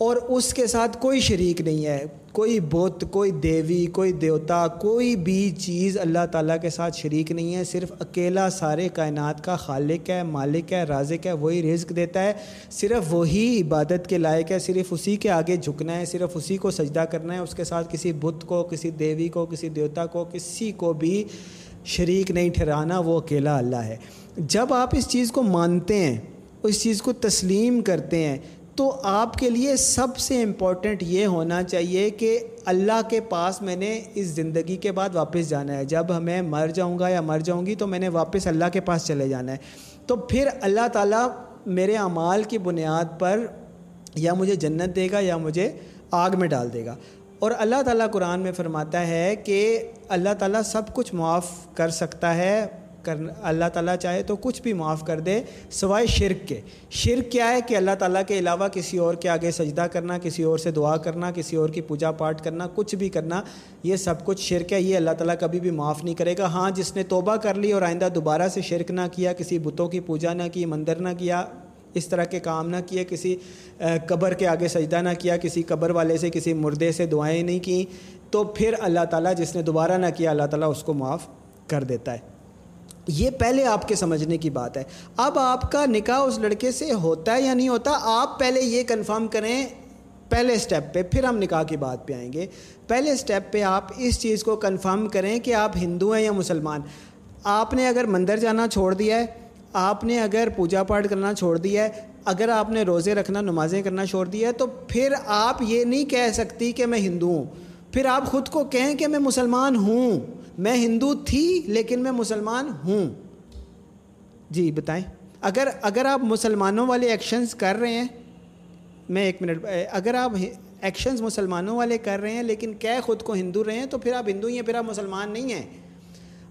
اور اس کے ساتھ کوئی شریک نہیں ہے۔ کوئی بت، کوئی دیوی، کوئی دیوتا، کوئی بھی چیز اللہ تعالیٰ کے ساتھ شریک نہیں ہے۔ صرف اکیلا سارے کائنات کا خالق ہے، مالک ہے، رازق ہے، وہی رزق دیتا ہے۔ صرف وہی عبادت کے لائق ہے، صرف اسی کے آگے جھکنا ہے، صرف اسی کو سجدہ کرنا ہے۔ اس کے ساتھ کسی بت کو، کسی دیوی کو، کسی دیوتا کو، کسی کو بھی شریک نہیں، ٹھہرانا وہ اکیلا اللہ ہے۔ جب آپ اس چیز کو مانتے ہیں، اس چیز کو تسلیم کرتے ہیں تو آپ کے لیے سب سے امپورٹنٹ یہ ہونا چاہیے کہ اللہ کے پاس میں نے اس زندگی کے بعد واپس جانا ہے۔ جب ہمیں مر جاؤں گا یا مر جاؤں گی تو میں نے واپس اللہ کے پاس چلے جانا ہے۔ تو پھر اللہ تعالیٰ میرے اعمال کی بنیاد پر یا مجھے جنت دے گا یا مجھے آگ میں ڈال دے گا۔ اور اللہ تعالیٰ قرآن میں فرماتا ہے کہ اللہ تعالیٰ سب کچھ معاف کر سکتا ہے۔ کر اللہ تعالیٰ چاہے تو کچھ بھی معاف کر دے، سوائے شرک کے۔ شرک کیا ہے کہ اللہ تعالیٰ کے علاوہ کسی اور کے آگے سجدہ کرنا، کسی اور سے دعا کرنا، کسی اور کی پوجا پاٹ کرنا، کچھ بھی کرنا، یہ سب کچھ شرک ہے، یہ اللہ تعالیٰ کبھی بھی معاف نہیں کرے گا۔ ہاں جس نے توبہ کر لی اور آئندہ دوبارہ سے شرک نہ کیا، کسی بتوں کی پوجا نہ کی، مندر نہ کیا، اس طرح کے کام نہ کیے، کسی قبر کے آگے سجدہ نہ کیا، کسی قبر والے سے، کسی مردے سے دعائیں نہیں کیں تو پھر اللہ تعالیٰ جس نے دوبارہ نہ کیا، اللہ تعالیٰ اس کو معاف کر دیتا ہے۔ یہ پہلے آپ کے سمجھنے کی بات ہے۔ اب آپ کا نکاح اس لڑکے سے ہوتا ہے یا نہیں ہوتا، آپ پہلے یہ کنفرم کریں، پہلے سٹیپ پہ، پھر ہم نکاح کی بات پہ آئیں گے۔ پہلے سٹیپ پہ آپ اس چیز کو کنفرم کریں کہ آپ ہندو ہیں یا مسلمان۔ آپ نے اگر مندر جانا چھوڑ دیا ہے، آپ نے اگر پوجا پاٹ کرنا چھوڑ دیا ہے، اگر آپ نے روزے رکھنا، نمازیں کرنا چھوڑ دیا ہے، تو پھر آپ یہ نہیں کہہ سکتی کہ میں ہندو ہوں۔ پھر آپ خود کو کہیں کہ میں مسلمان ہوں۔ میں ہندو تھی لیکن میں مسلمان ہوں۔ جی بتائیں۔ اگر اگر آپ مسلمانوں والے ایکشنز کر رہے ہیں، میں ایک منٹ، اگر آپ ایکشنز مسلمانوں والے کر رہے ہیں لیکن کہہ خود کو ہندو رہے ہیں، تو پھر آپ ہندو ہی ہیں، پھر آپ مسلمان نہیں ہیں۔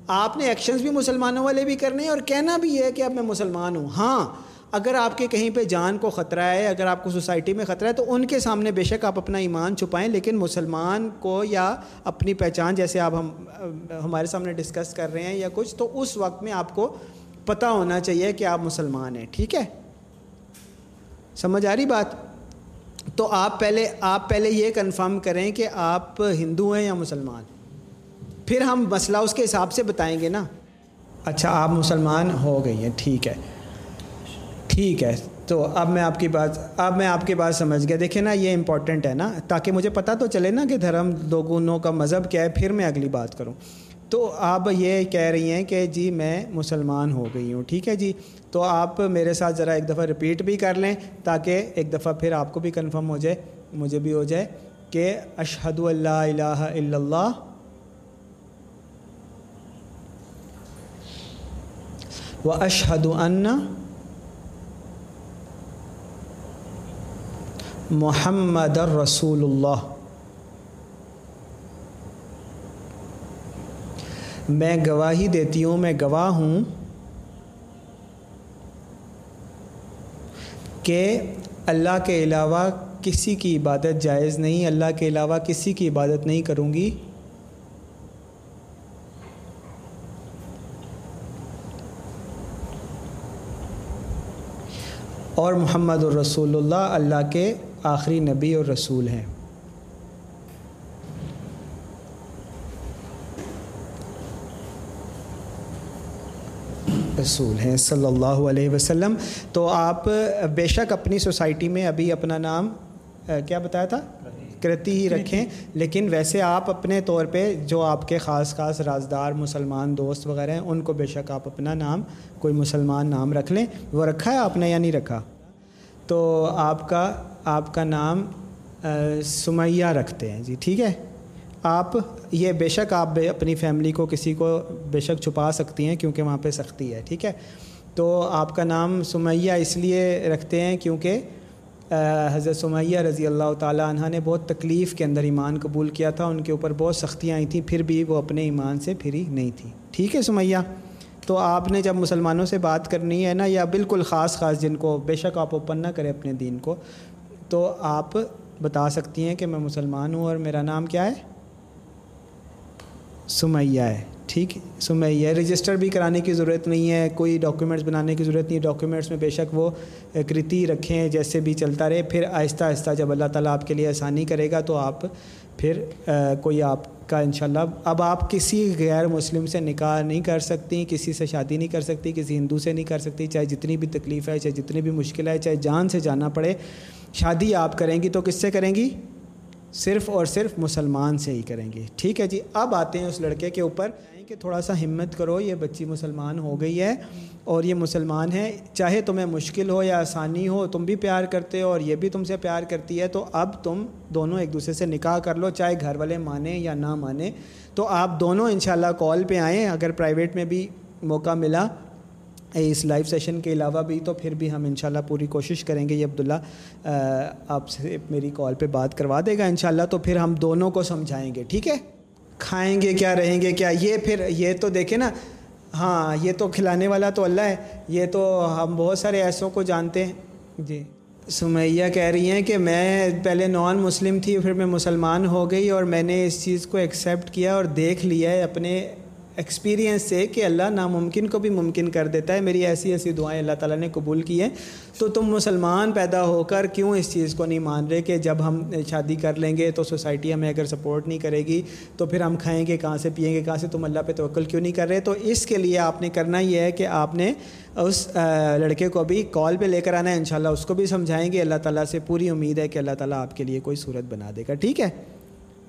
آپ نے ایکشنز بھی مسلمانوں والے بھی کرنے ہیں اور کہنا بھی ہے کہ اب میں مسلمان ہوں۔ ہاں اگر آپ کے کہیں پہ جان کو خطرہ ہے، اگر آپ کو سوسائٹی میں خطرہ ہے، تو ان کے سامنے بے شک آپ اپنا ایمان چھپائیں۔ لیکن مسلمان کو یا اپنی پہچان، جیسے آپ ہم، ہمارے سامنے ڈسکس کر رہے ہیں یا کچھ، تو اس وقت میں آپ کو پتہ ہونا چاہیے کہ آپ مسلمان ہیں۔ ٹھیک ہے؟ سمجھ آ رہی بات؟ تو آپ پہلے آپ پہلے یہ کنفرم کریں کہ آپ ہندو ہیں یا مسلمان۔ پھر ہم مسئلہ اس کے حساب سے بتائیں گے نا۔ اچھا آپ مسلمان ہو گئی ہیں۔ ٹھیک ہے۔ ٹھیک ہے۔ تو اب میں آپ کی بات اب میں آپ کی بات سمجھ گیا۔ دیکھیں نا، یہ امپورٹنٹ ہے نا۔ تاکہ مجھے پتہ تو چلے نا کہ دھرم دوگنوں کا مذہب کیا ہے، پھر میں اگلی بات کروں۔ تو آپ یہ کہہ رہی ہیں کہ جی میں مسلمان ہو گئی ہوں۔ ٹھیک ہے جی؟ تو آپ میرے ساتھ ذرا ایک دفعہ رپیٹ بھی کر لیں تاکہ ایک دفعہ پھر آپ کو بھی کنفرم ہو جائے، مجھے بھی ہو جائے کہ اشہد اللہ الہ الا اللہ۔ و اشہد ان محمد الرسول اللہ میں گواہی دیتی ہوں، میں گواہ ہوں کہ اللہ کے علاوہ کسی کی عبادت جائز نہیں، اللہ کے علاوہ کسی کی عبادت نہیں کروں گی۔ اور محمد الرسول اللہ اللہ کے آخری نبی اور رسول ہیں۔ رسول ہیں صلی اللہ علیہ وسلم۔ تو آپ بے شک اپنی سوسائٹی میں ابھی اپنا نام کیا بتایا تھا؟ کرتی ہی رکھیں۔ لیکن ویسے آپ اپنے طور پہ جو آپ کے خاص خاص رازدار مسلمان دوست وغیرہ ہیں ان کو بے شک آپ اپنا نام کوئی مسلمان نام رکھ لیں۔ وہ رکھا ہے آپ نے یا نہیں رکھا؟ تو آپ کا آپ کا نام سمیہ رکھتے ہیں۔ جی ٹھیک ہے؟ آپ، یہ بے شک آپ اپنی فیملی کو کسی کو بے شک چھپا سکتی ہیں کیونکہ وہاں پہ سختی ہے، ٹھیک ہے؟ تو آپ کا نام سمیہ اس لیے رکھتے ہیں کیونکہ حضرت سمیہ رضی اللہ تعالیٰ عنہ نے بہت تکلیف کے اندر ایمان قبول کیا تھا۔ ان کے اوپر بہت سختیاں آئی تھیں، پھر بھی وہ اپنے ایمان سے پھری نہیں تھیں۔ ٹھیک ہے سمیہ؟ تو آپ نے جب مسلمانوں سے بات کرنی ہے نا، یا بالکل خاص خاص جن کو بے شک آپ اوپن نہ کریں اپنے دین کو، تو آپ بتا سکتی ہیں کہ میں مسلمان ہوں اور میرا نام کیا ہے؟ سمیہ ہے، ٹھیک؟ سمیہ رجسٹر بھی کرانے کی ضرورت نہیں ہے، کوئی ڈاکیومنٹس بنانے کی ضرورت نہیں ہے ڈاکیومنٹس میں بے شک وہ کرتی رکھیں، جیسے بھی چلتا رہے، پھر آہستہ آہستہ جب اللہ تعالیٰ آپ کے لیے آسانی کرے گا تو آپ پھر کوئی آپ کا انشاءاللہ اب آپ کسی غیر مسلم سے نکاح نہیں کر سکتی، کسی سے شادی نہیں کر سکتی، کسی ہندو سے نہیں کر سکتی، چاہے جتنی بھی تکلیف ہے، چاہے جتنی بھی مشکل ہے، چاہے جان سے جانا پڑے، شادی آپ کریں گی تو کس سے کریں گی؟ صرف اور صرف مسلمان سے ہی کریں گی۔ ٹھیک ہے جی اب آتے ہیں اس لڑکے کے اوپر۔ کہ تھوڑا سا ہمت کرو، یہ بچی مسلمان ہو گئی ہے اور یہ مسلمان ہے چاہے تمہیں مشکل ہو یا آسانی ہو، تم بھی پیار کرتے ہو اور یہ بھی تم سے پیار کرتی ہے، تو اب تم دونوں ایک دوسرے سے نکاح کر لو، چاہے گھر والے مانیں یا نہ مانیں۔ تو آپ دونوں انشاءاللہ کال پہ آئیں۔ اگر پرائیویٹ میں بھی موقع ملا اس لائیو سیشن کے علاوہ بھی، تو پھر بھی ہم انشاءاللہ پوری کوشش کریں گے۔ یہ عبداللہ آپ سے میری کال پہ بات کروا دے گا انشاءاللہ، تو پھر ہم دونوں کو سمجھائیں گے۔ ٹھیک ہے؟ کھائیں گے کیا رہیں گے کیا؟ یہ پھر یہ تو دیکھیں نا ہاں یہ تو کھلانے والا تو اللہ ہے یہ تو ہم بہت سارے ایسوں کو جانتے ہیں۔ جی۔ سمیہ کہہ رہی ہیں کہ میں پہلے نان مسلم تھی پھر میں مسلمان ہو گئی اور میں نے اس چیز کو ایکسیپٹ کیا اور دیکھ لیا ہے اپنے ایکسپیرینس سے کہ اللہ ناممکن کو بھی ممکن کر دیتا ہے، میری ایسی ایسی دعائیں اللہ تعالیٰ نے قبول کی ہیں۔ تو تم مسلمان پیدا ہو کر کیوں اس چیز کو نہیں مان رہے کہ جب ہم شادی کر لیں گے تو سوسائٹی ہمیں اگر سپورٹ نہیں کرے گی، تو پھر ہم کھائیں گے کہاں سے پئیں گے کہاں سے؟ تم اللہ پہ توکل کیوں نہیں کر رہے؟ تو اس کے لیے آپ نے کرنا یہ ہے کہ آپ نے اس لڑکے کو بھی کال پہ لے کر آنا ہے۔ انشاءاللہ اس کو بھی سمجھائیں گے۔ اللہ تعالیٰ سے پوری امید ہے کہ اللہ تعالیٰ آپ کے لیے کوئی صورت بنا دے گا۔ ٹھیک ہے؟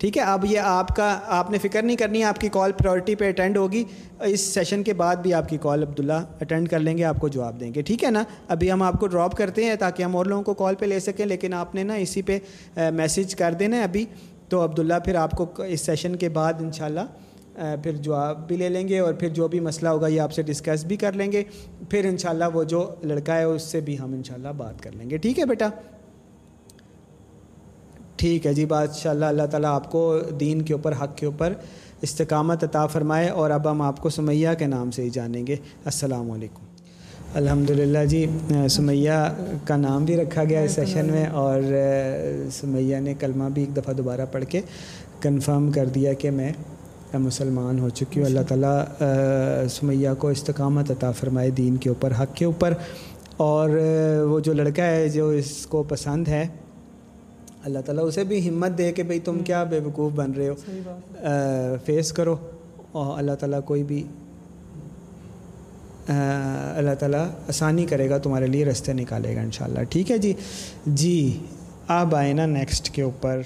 ٹھیک ہے، اب یہ آپ کا، آپ نے فکر نہیں کرنی ہے آپ کی کال پرائرٹی پہ اٹینڈ ہوگی۔ اس سیشن کے بعد بھی آپ کی کال عبداللہ اٹینڈ کر لیں گے، آپ کو جواب دیں گے۔ ٹھیک ہے نا؟ ابھی ہم آپ کو ڈراپ کرتے ہیں تاکہ ہم اور لوگوں کو کال پہ لے سکیں، لیکن آپ نے نا اسی پہ میسیج کر دینا ہے ابھی۔ تو عبداللہ پھر آپ کو اس سیشن کے بعد انشاءاللہ پھر جواب بھی لے لیں گے اور پھر جو بھی مسئلہ ہوگا یہ آپ سے ڈسکس بھی کر لیں گے۔ پھر انشاءاللہ وہ جو لڑکا ہے اس سے بھی ہم انشاءاللہ بات کر لیں گے۔ ٹھیک ہے بیٹا؟ ٹھیک ہے جی بادشاء اللہ اللہ تعالیٰ آپ کو دین کے اوپر، حق کے اوپر استقامت عطا فرمائے اور اب ہم آپ کو سمیہ کے نام سے ہی جانیں گے۔ السلام علیکم۔ الحمد للہ جی سمیہ کا نام بھی رکھا گیا اس سیشن میں اور سمیہ نے کلمہ بھی ایک دفعہ دوبارہ پڑھ کے کنفرم کر دیا کہ میں مسلمان ہو چکی ہوں۔ اللہ تعالیٰ سمیہ کو استقامت عطا فرمائے دین کے اوپر، حق کے اوپر۔ اور وہ جو لڑکا ہے جو اس کو پسند ہے اللہ تعالیٰ اسے بھی ہمت دے کہ بھئی تم کیا بے وقوف بن رہے ہو۔ فیس کرو اور اللہ تعالیٰ کوئی بھی اللہ تعالیٰ آسانی کرے گا تمہارے لیے رستے نکالے گا انشاءاللہ۔ ٹھیک ہے جی؟ جی آپ آئے نا نیکسٹ کے اوپر۔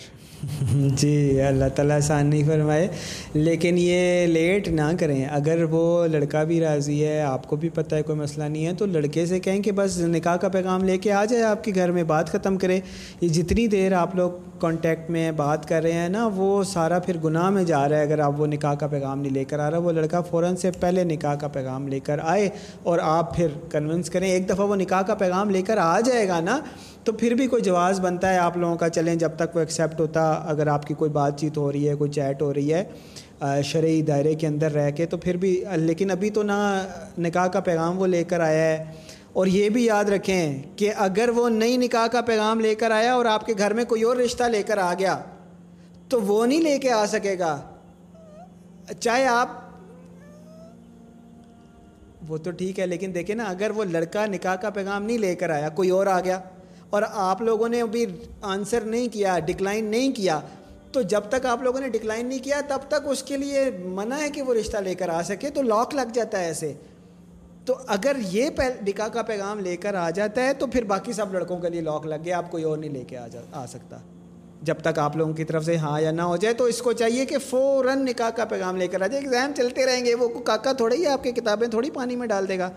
[laughs] جی اللہ تعالیٰ آسان نہیں فرمائے۔ لیکن یہ لیٹ نہ کریں۔ اگر وہ لڑکا بھی راضی ہے، آپ کو بھی پتہ ہے، کوئی مسئلہ نہیں ہے، تو لڑکے سے کہیں کہ بس نکاح کا پیغام لے کے آ جائے، آپ کے گھر میں بات ختم کرے۔ یہ جتنی دیر آپ لوگ کانٹیکٹ میں بات کر رہے ہیں نا، وہ سارا پھر گناہ میں جا رہا ہے۔ اگر آپ وہ نکاح کا پیغام نہیں لے کر آ رہا، وہ لڑکا فوراً سے پہلے نکاح کا پیغام لے کر آئے اور آپ پھر کنونس کریں۔ ایک دفعہ وہ نکاح کا پیغام لے کر آ جائے گا نا، تو پھر بھی کوئی جواز بنتا ہے۔ آپ لوگوں کا چلیں، جب تک وہ ایکسیپٹ ہوتا، اگر آپ کی کوئی بات چیت ہو رہی ہے، کوئی چیٹ ہو رہی ہے شرعی دائرے کے اندر رہ کے، تو پھر بھی، لیکن ابھی تو نہ نکاح کا پیغام وہ لے کر آیا ہے۔ اور یہ بھی یاد رکھیں کہ اگر وہ نئی نکاح کا پیغام لے کر آیا اور آپ کے گھر میں کوئی اور رشتہ لے کر آ گیا، تو وہ نہیں لے کے آ سکے گا۔ چاہے آپ، وہ تو ٹھیک ہے، لیکن دیکھیں نا، اگر وہ لڑکا نکاح کا پیغام نہیں لے کر آیا، کوئی اور آ گیا اور آپ لوگوں نے ابھی آنسر نہیں کیا ڈکلائن نہیں کیا، تو جب تک آپ لوگوں نے ڈکلائن نہیں کیا، تب تک اس کے لیے منع ہے کہ وہ رشتہ لے کر آ سکے، تو لاک لگ جاتا ہے ایسے۔ تو اگر یہ نکاح کا پیغام لے کر آ جاتا ہے تو پھر باقی سب لڑکوں کے لیے لاک لگ گیا، آپ کوئی اور نہیں لے کے آ جا آ سکتا۔ جب تک آپ لوگوں کی طرف سے ہاں یا نہ ہو جائے، تو اس کو چاہیے کہ فوراً نکاح کا پیغام لے کر آ جائے۔ ایگزام چلتے رہیں گے، وہ کاکا تھوڑا ہی آپ کی کتابیں تھوڑی پانی میں ڈال دے گا۔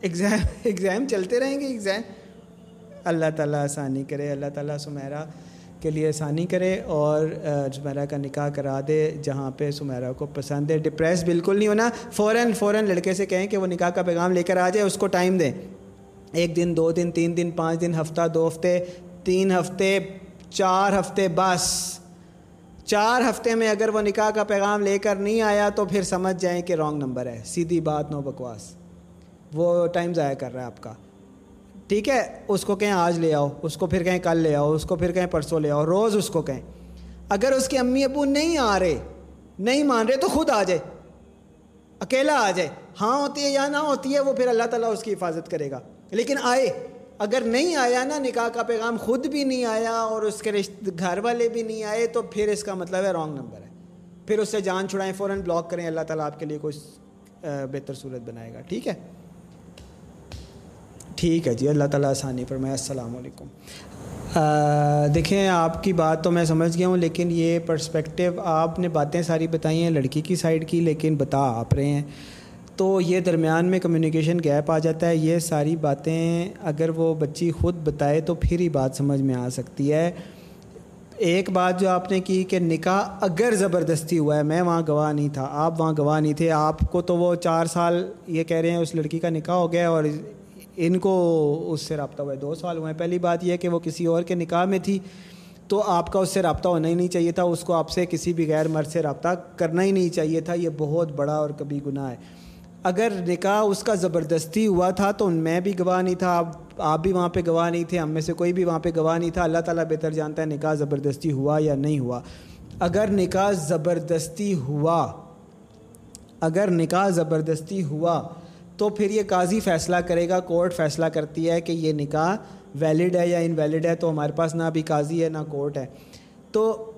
ایگزام [laughs] ایگزام چلتے رہیں گے، ایگزام۔ اللہ تعالیٰ آسانی کرے، اللہ تعالیٰ سمیرا۔ کے لیے آسانی کرے اور سمیرا کا نکاح کرا دے جہاں پہ سمیرا کو پسند ہے۔ ڈپریس بالکل نہیں ہونا۔ فوراً فوراً لڑکے سے کہیں کہ وہ نکاح کا پیغام لے کر آ جائے، اس کو ٹائم دیں۔ ایک دن، دو دن، تین دن، پانچ دن، ہفتہ، دو ہفتے، تین ہفتے، چار ہفتے، بس۔ چار ہفتے میں اگر وہ نکاح کا پیغام لے کر نہیں آیا تو پھر سمجھ جائیں کہ رانگ نمبر ہے۔ سیدھی بات، نو بکواس۔ وہ ٹائم ضائع کر رہا ہے آپ کا۔ ٹھیک ہے، اس کو کہیں آج لے آؤ، اس کو پھر کہیں کل لے آؤ، اس کو پھر کہیں پرسوں لے آؤ، روز اس کو کہیں۔ اگر اس کے امی ابو نہیں آ رہے، نہیں مان رہے، تو خود آ جائے۔ اکیلا آ جائے۔ ہاں ہوتی ہے یا نہ ہوتی ہے، وہ پھر اللہ تعالیٰ اس کی حفاظت کرے گا۔ لیکن آئے، اگر نہیں آیا نا، نکاح کا پیغام خود بھی نہیں آیا اور اس کے رشتے گھر والے بھی نہیں آئے، تو پھر اس کا مطلب ہے رانگ نمبر ہے۔ پھر اس سے جان چھڑائیں، فوراً بلاک کریں، اللہ تعالیٰ آپ کے لیے کوئی بہتر صورت بنائے گا۔ ٹھیک ہے؟ ٹھیک ہے جی اللہ تعالیٰ آسانی پر میں السلام علیکم۔ دیکھیں، آپ کی بات تو میں سمجھ گیا ہوں، لیکن یہ پرسپیکٹیو آپ نے باتیں ساری بتائی ہیں، لڑکی کی سائڈ کی، لیکن بتا آپ رہے ہیں۔ تو یہ درمیان میں کمیونیکیشن گیپ آ جاتا ہے، یہ ساری باتیں اگر وہ بچی خود بتائے تو پھر ہی بات سمجھ میں آ سکتی ہے۔ ایک بات جو آپ نے کی کہ نکاح اگر زبردستی ہوا ہے، میں وہاں گواہ نہیں تھا، آپ وہاں گواہ نہیں تھے، آپ کو تو وہ چار سال یہ کہہ رہے ہیں، اس لڑکی کا نکاح ہو گیا اور ان کو اس سے رابطہ ہوا ہے۔ دو سال ہوئے ہیں۔ پہلی بات یہ کہ وہ کسی اور کے نکاح میں تھی، تو آپ کا اس سے رابطہ ہونا ہی نہیں چاہیے تھا۔ اس کو آپ سے کسی بھی غیر مرد سے رابطہ کرنا ہی نہیں چاہیے تھا۔ یہ بہت بڑا اور کبھی گناہ ہے۔ اگر نکاح اس کا زبردستی ہوا تھا تو میں بھی گواہ نہیں تھا۔ آپ آپ بھی وہاں پہ گواہ نہیں تھے۔ ہم میں سے کوئی بھی وہاں پہ گواہ نہیں تھا۔ اللہ تعالیٰ بہتر جانتا ہے نکاح زبردستی ہوا یا نہیں ہوا۔ اگر نکاح زبردستی ہوا، اگر نکاح زبردستی ہوا تو پھر یہ قاضی فیصلہ کرے گا کورٹ فیصلہ کرتی ہے کہ یہ نکاح ویلڈ ہے یا انویلڈ ہے، تو ہمارے پاس نہ بھی قاضی ہے، نہ کورٹ ہے۔ تو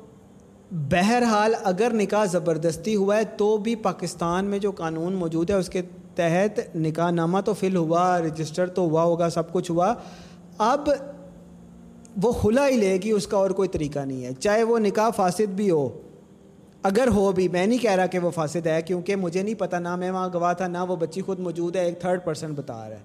بہرحال اگر نکاح زبردستی ہوا ہے، تو بھی پاکستان میں جو قانون موجود ہے، اس کے تحت نکاح نامہ تو فل ہوا رجسٹر تو ہوا ہوگا، سب کچھ ہوا۔ اب وہ کھلا ہی لے گی، اس کا اور کوئی طریقہ نہیں ہے۔ چاہے وہ نکاح فاسد بھی ہو اگر ہو بھی میں نہیں کہہ رہا کہ وہ فاسد ہے، کیونکہ مجھے نہیں پتہ نہ میں وہاں گواہ تھا، نہ وہ بچی خود موجود ہے، ایک تھرڈ پرسن بتا رہا ہے۔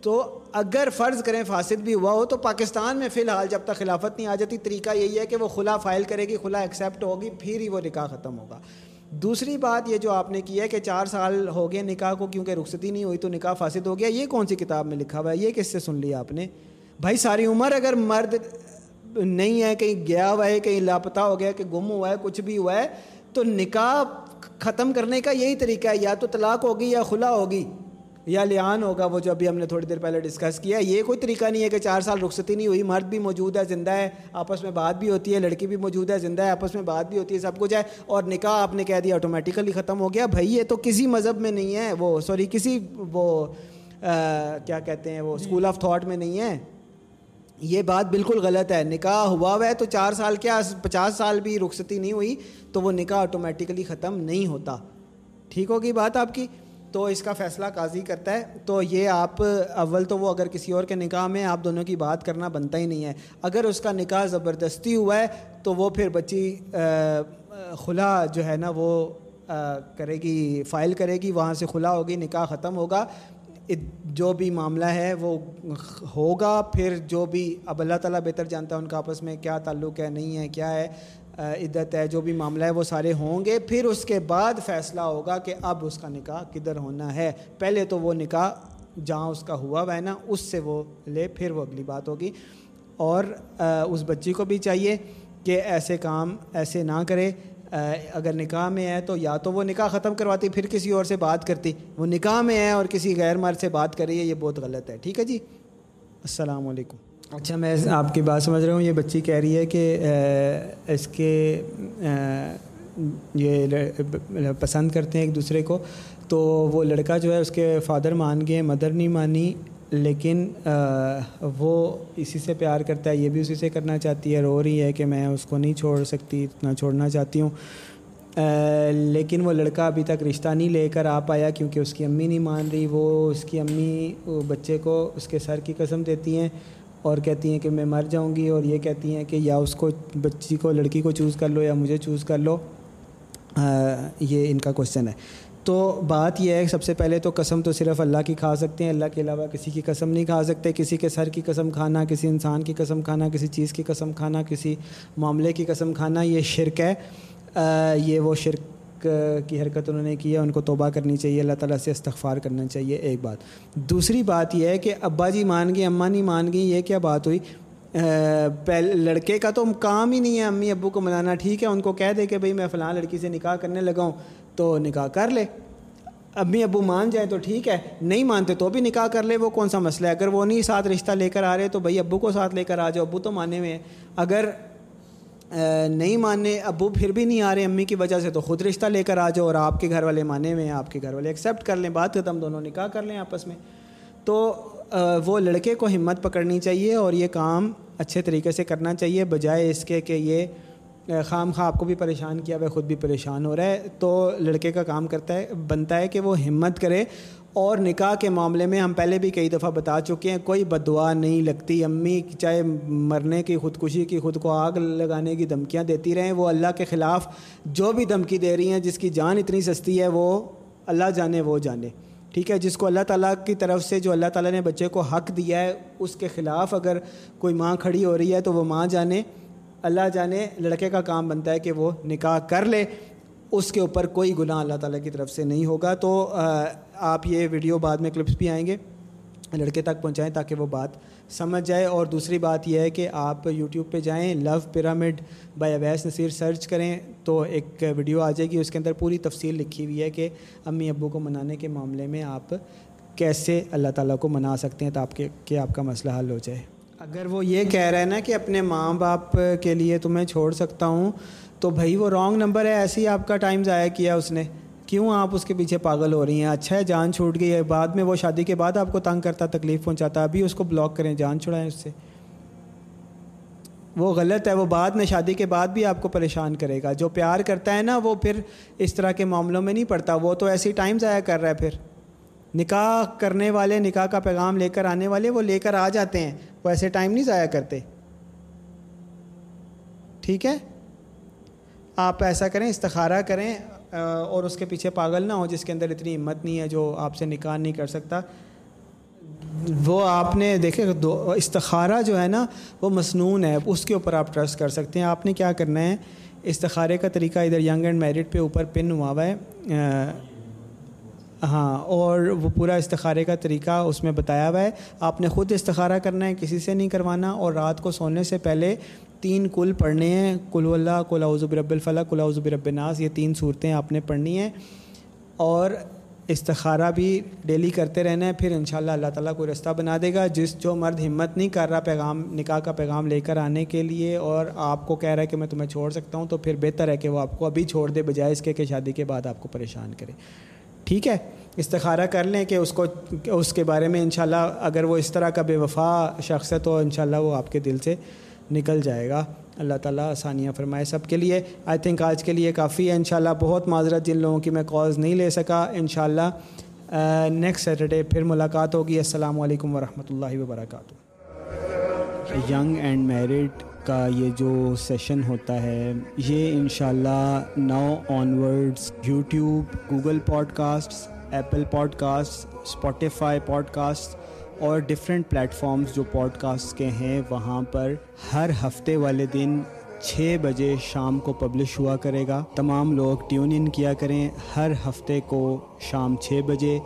تو اگر فرض کریں فاسد بھی ہوا ہو، تو پاکستان میں فی الحال جب تک خلافت نہیں آ جاتی، طریقہ یہی ہے کہ وہ خلا فائل کرے گی، خلا ایکسیپٹ ہوگی، پھر ہی وہ نکاح ختم ہوگا۔ دوسری بات یہ جو آپ نے کی ہے کہ چار سال ہو گئے نکاح کو، کیونکہ رخصتی نہیں ہوئی تو نکاح فاسد ہو گیا، یہ کون سی کتاب میں لکھا ہوا ہے؟ یہ کس سے سن لیا آپ نے؟ بھائی ساری عمر اگر مرد نہیں ہے، کہیں گیا ہوا ہے، کہیں لاپتہ ہو گیا کہ گم ہوا ہے، کچھ بھی ہوا ہے، تو نکاح ختم کرنے کا یہی طریقہ ہے، یا تو طلاق ہوگی یا خلا ہوگی، یا لیان ہوگا، وہ جو ابھی ہم نے تھوڑی دیر پہلے ڈسکس کیا یہ کوئی طریقہ نہیں ہے کہ چار سال رخصتی نہیں ہوئی، مرد بھی موجود ہے، زندہ ہے، آپس میں بات بھی ہوتی ہے، لڑکی بھی موجود ہے، زندہ ہے، آپس میں بات بھی ہوتی ہے، سب کچھ ہے، اور نکاح آپ نے کہہ دیا آٹومیٹیکلی ختم ہو گیا۔ بھائی، یہ تو کسی مذہب میں نہیں ہے، وہ سوری کسی وہ کیا کہتے ہیں، وہ اسکول آف تھاٹ میں نہیں ہے۔ یہ بات بالکل غلط ہے۔ نکاح ہوا ہوا ہے تو چار سال کیا پچاس سال بھی رخصتی نہیں ہوئی تو وہ نکاح آٹومیٹیکلی ختم نہیں ہوتا۔ ٹھیک ہوگی بات آپ کی؟ تو اس کا فیصلہ قاضی کرتا ہے۔ تو یہ آپ اول تو وہ اگر کسی اور کے نکاح میں آپ دونوں کی بات کرنا بنتا ہی نہیں ہے۔ اگر اس کا نکاح زبردستی ہوا ہے تو وہ پھر بچی خلا جو ہے نا وہ کرے گی، فائل کرے گی، وہاں سے کھلا ہوگی، نکاح ختم ہوگا۔ جو بھی معاملہ ہے وہ ہوگا، پھر جو بھی اب اللہ تعالیٰ بہتر جانتا ہے ان کا آپس میں کیا تعلق ہے، نہیں ہے، کیا ہے عدت ہے، جو بھی معاملہ ہے وہ سارے ہوں گے۔ پھر اس کے بعد فیصلہ ہوگا کہ اب اس کا نکاح کدھر ہونا ہے۔ پہلے تو وہ نکاح جہاں اس کا ہوا ہوا ہے نا، اس سے وہ لے، پھر وہ اگلی بات ہوگی۔ اور اس بچی کو بھی چاہیے کہ ایسے کام ایسے نہ کرے۔ اگر نکاح میں ہے تو یا تو وہ نکاح ختم کرواتی، پھر کسی اور سے بات کرتی۔ وہ نکاح میں ہے اور کسی غیر مرد سے بات کر رہی ہے، یہ بہت غلط ہے۔ ٹھیک ہے جی؟ السلام علیکم۔ اچھا میں آپ کی بات سمجھ رہا ہوں۔ یہ بچی کہہ رہی ہے کہ اس کے یہ پسند کرتے ہیں ایک دوسرے کو۔ تو وہ لڑکا جو ہے، اس کے فادر مان گئے مدر نہیں مانی۔ لیکن وہ اسی سے پیار کرتا ہے، یہ بھی اسی سے کرنا چاہتی ہے، رو رہی ہے کہ میں اس کو نہیں چھوڑ سکتی، اتنا چھوڑنا چاہتی ہوں۔ لیکن وہ لڑکا ابھی تک رشتہ نہیں لے کر آ پایا کیونکہ اس کی امی نہیں مان رہی۔ وہ اس کی امی بچے کو اس کے سر کی قسم دیتی ہیں اور کہتی ہیں کہ میں مر جاؤں گی اور یہ کہتی ہیں کہ یا اس کو بچی کو، لڑکی کو چوز کر لو یا مجھے چوز کر لو۔ یہ ان کا کوشچن ہے۔ تو بات یہ ہے سب سے پہلے تو قسم تو صرف اللہ کی کھا سکتے ہیں، اللہ کے علاوہ کسی کی قسم نہیں کھا سکتے، کسی کے سر کی قسم کھانا، کسی انسان کی قسم کھانا، کسی چیز کی قسم کھانا، کسی معاملے کی قسم کھانا، یہ شرک ہے۔ یہ وہ شرک کی حرکت انہوں نے کی ہے، ان کو توبہ کرنی چاہیے، اللہ تعالیٰ سے استغفار کرنا چاہیے، ایک بات۔ دوسری بات یہ ہے کہ ابا جی مان گئی اماں نہیں مان گئی یہ کیا بات ہوئی؟ پہلے لڑکے کا تو کام ہی نہیں ہے، امی ابو کو منانا ٹھیک ہے، ان کو کہہ دے کہ بھائی میں فلاں لڑکی سے نکاح کرنے لگا ہوں۔ تو نکاح کر لے۔ امی ابو مان جائیں تو ٹھیک ہے، نہیں مانتے تو بھی نکاح کر لے۔ وہ کون سا مسئلہ ہے؟ اگر وہ نہیں ساتھ رشتہ لے کر آ رہے تو بھائی ابو کو ساتھ لے کر آ جاؤ۔ ابو تو مانے ہوئے ہیں۔ اگر نہیں ماننے، ابو پھر بھی نہیں آ رہے امی کی وجہ سے تو خود رشتہ لے کر آ جاؤ اور آپ کے گھر والے مانے ہوئے ہیں، آپ کے گھر والے ایکسیپٹ کر لیں، بات ختم، دونوں نکاح کر لیں آپس میں۔ تو وہ لڑکے کو ہمت پکڑنی چاہیے اور یہ کام اچھے طریقے سے کرنا چاہیے، بجائے اس کے کہ یہ خام خواہ آپ کو بھی پریشان کیا وہ خود بھی پریشان ہو رہا ہے، تو لڑکے کا کام کرتا ہے، بنتا ہے کہ وہ ہمت کرے۔ اور نکاح کے معاملے میں ہم پہلے بھی کئی دفعہ بتا چکے ہیں، کوئی بدعا نہیں لگتی۔ امی چاہے مرنے کی خودکشی کی، خود کو آگ لگانے کی دھمکیاں دیتی رہیں۔ وہ اللہ کے خلاف جو بھی دھمکی دے رہی ہیں، جس کی جان اتنی سستی ہے، وہ اللہ جانے، وہ جانے۔ ٹھیک ہے، جس کو اللہ تعالیٰ کی طرف سے، جو اللہ تعالیٰ نے بچے کو حق دیا ہے، اس کے خلاف اگر کوئی ماں کھڑی ہو رہی ہے تو وہ ماں جانے۔ اللہ جانے، لڑکے کا کام بنتا ہے کہ وہ نکاح کر لے، اس کے اوپر کوئی گناہ اللہ تعالیٰ کی طرف سے نہیں ہوگا۔ تو آپ یہ ویڈیو بعد میں کلپس بھی آئیں گے، لڑکے تک پہنچائیں تاکہ وہ بات سمجھ جائے۔ اور دوسری بات یہ ہے کہ آپ یوٹیوب پہ جائیں love pyramid by Owais Naseer search کریں، تو ایک ویڈیو آ جائے گی۔ اس کے اندر پوری تفصیل لکھی ہوئی ہے کہ امی ابو کو منانے کے معاملے میں آپ کیسے اللہ تعالیٰ کو منا سکتے ہیں تو آپ کے، کہ آپ کا مسئلہ حل ہو جائے۔ اگر وہ یہ کہہ رہا ہے نا کہ اپنے ماں باپ کے لیے تمہیں چھوڑ سکتا ہوں، تو بھائی وہ رانگ نمبر ہے، ایسے ہی آپ کا ٹائم ضائع کیا اس نے۔ کیوں آپ اس کے پیچھے پاگل ہو رہی ہیں؟ اچھا ہے، جان چھوٹ گئی ہے۔ بعد میں وہ شادی کے بعد آپ کو تنگ کرتا، تکلیف پہنچاتا۔ ابھی اس کو بلاک کریں، جان چھڑائیں اس سے۔ وہ غلط ہے، وہ بعد میں شادی کے بعد بھی آپ کو پریشان کرے گا۔ جو پیار کرتا ہے نا، وہ پھر اس طرح کے معاملوں میں نہیں پڑتا۔ وہ تو ایسی ٹائم ضائع کر رہا ہے پھر۔ نکاح کرنے والے، نکاح کا پیغام لے کر آنے والے، وہ لے کر آ جاتے ہیں، وہ ایسے ٹائم نہیں ضائع کرتے۔ ٹھیک ہے؟ آپ ایسا کریں، استخارہ کریں اور اس کے پیچھے پاگل نہ ہو، جس کے اندر اتنی ہمت نہیں ہے جو آپ سے نکاح نہیں کر سکتا۔ وہ آپ نے دیکھے استخارہ جو ہے نا، وہ مصنون ہے، اس کے اوپر آپ ٹرسٹ کر سکتے ہیں۔ آپ نے کیا کرنا ہے؟ استخارے کا طریقہ ادھر ینگ اینڈ میرٹ پہ اوپر پن ہوا ہوا ہے۔ ہاں اور وہ پورا استخارے کا طریقہ اس میں بتایا ہوا ہے۔ آپ نے خود استخارہ کرنا ہے، کسی سے نہیں کروانا، اور رات کو سونے سے پہلے تین کل پڑھنے ہیں۔ کل اللہ کل اعوذ برب الفلاح کل اعوذ برب الناس، یہ تین صورتیں آپ نے پڑھنی ہیں۔ اور استخارہ بھی ڈیلی کرتے رہنا ہے، پھر انشاءاللہ اللہ تعالیٰ کوئی رستہ بنا دے گا۔ جس جو مرد ہمت نہیں کر رہا پیغام، نکاح کا پیغام لے کر آنے کے لیے، اور آپ کو کہہ رہا ہے کہ میں تمہیں چھوڑ سکتا ہوں، تو پھر بہتر ہے کہ وہ آپ کو ابھی چھوڑ دے، بجائے اس کے کہ شادی کے بعد آپ کو پریشان کرے۔ ٹھیک ہے، استخارہ کر لیں کہ اس کو، اس کے بارے میں انشاءاللہ اگر وہ اس طرح کا بے وفا شخص ہے تو انشاءاللہ وہ آپ کے دل سے نکل جائے گا۔ اللہ تعالیٰ آسانیاں فرمائے سب کے لیے۔ آئی تھنک آج کے لیے کافی ہے۔ انشاءاللہ بہت معذرت جن لوگوں کی میں کالز نہیں لے سکا۔ انشاءاللہ نیکسٹ سیٹرڈے پھر ملاقات ہوگی۔ السلام علیکم ورحمۃ اللہ وبرکاتہ۔ ینگ اینڈ میرڈ کا یہ جو سیشن ہوتا ہے، یہ انشاءاللہ نو onwards YouTube, Google podcast Apple podcast Spotify podcast اور ڈفرینٹ پلیٹفارمس جو پوڈ کاسٹ کے ہیں، وہاں پر ہر ہفتے والے دن چھ بجے شام کو پبلش ہوا کرے گا۔ تمام لوگ ٹیون ان کیا کریں، ہر ہفتے کو شام چھ بجے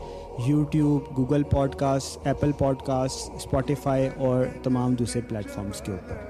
YouTube, Google podcast Apple podcast Spotify اور تمام دوسرے پلیٹفارمس کے اوپر۔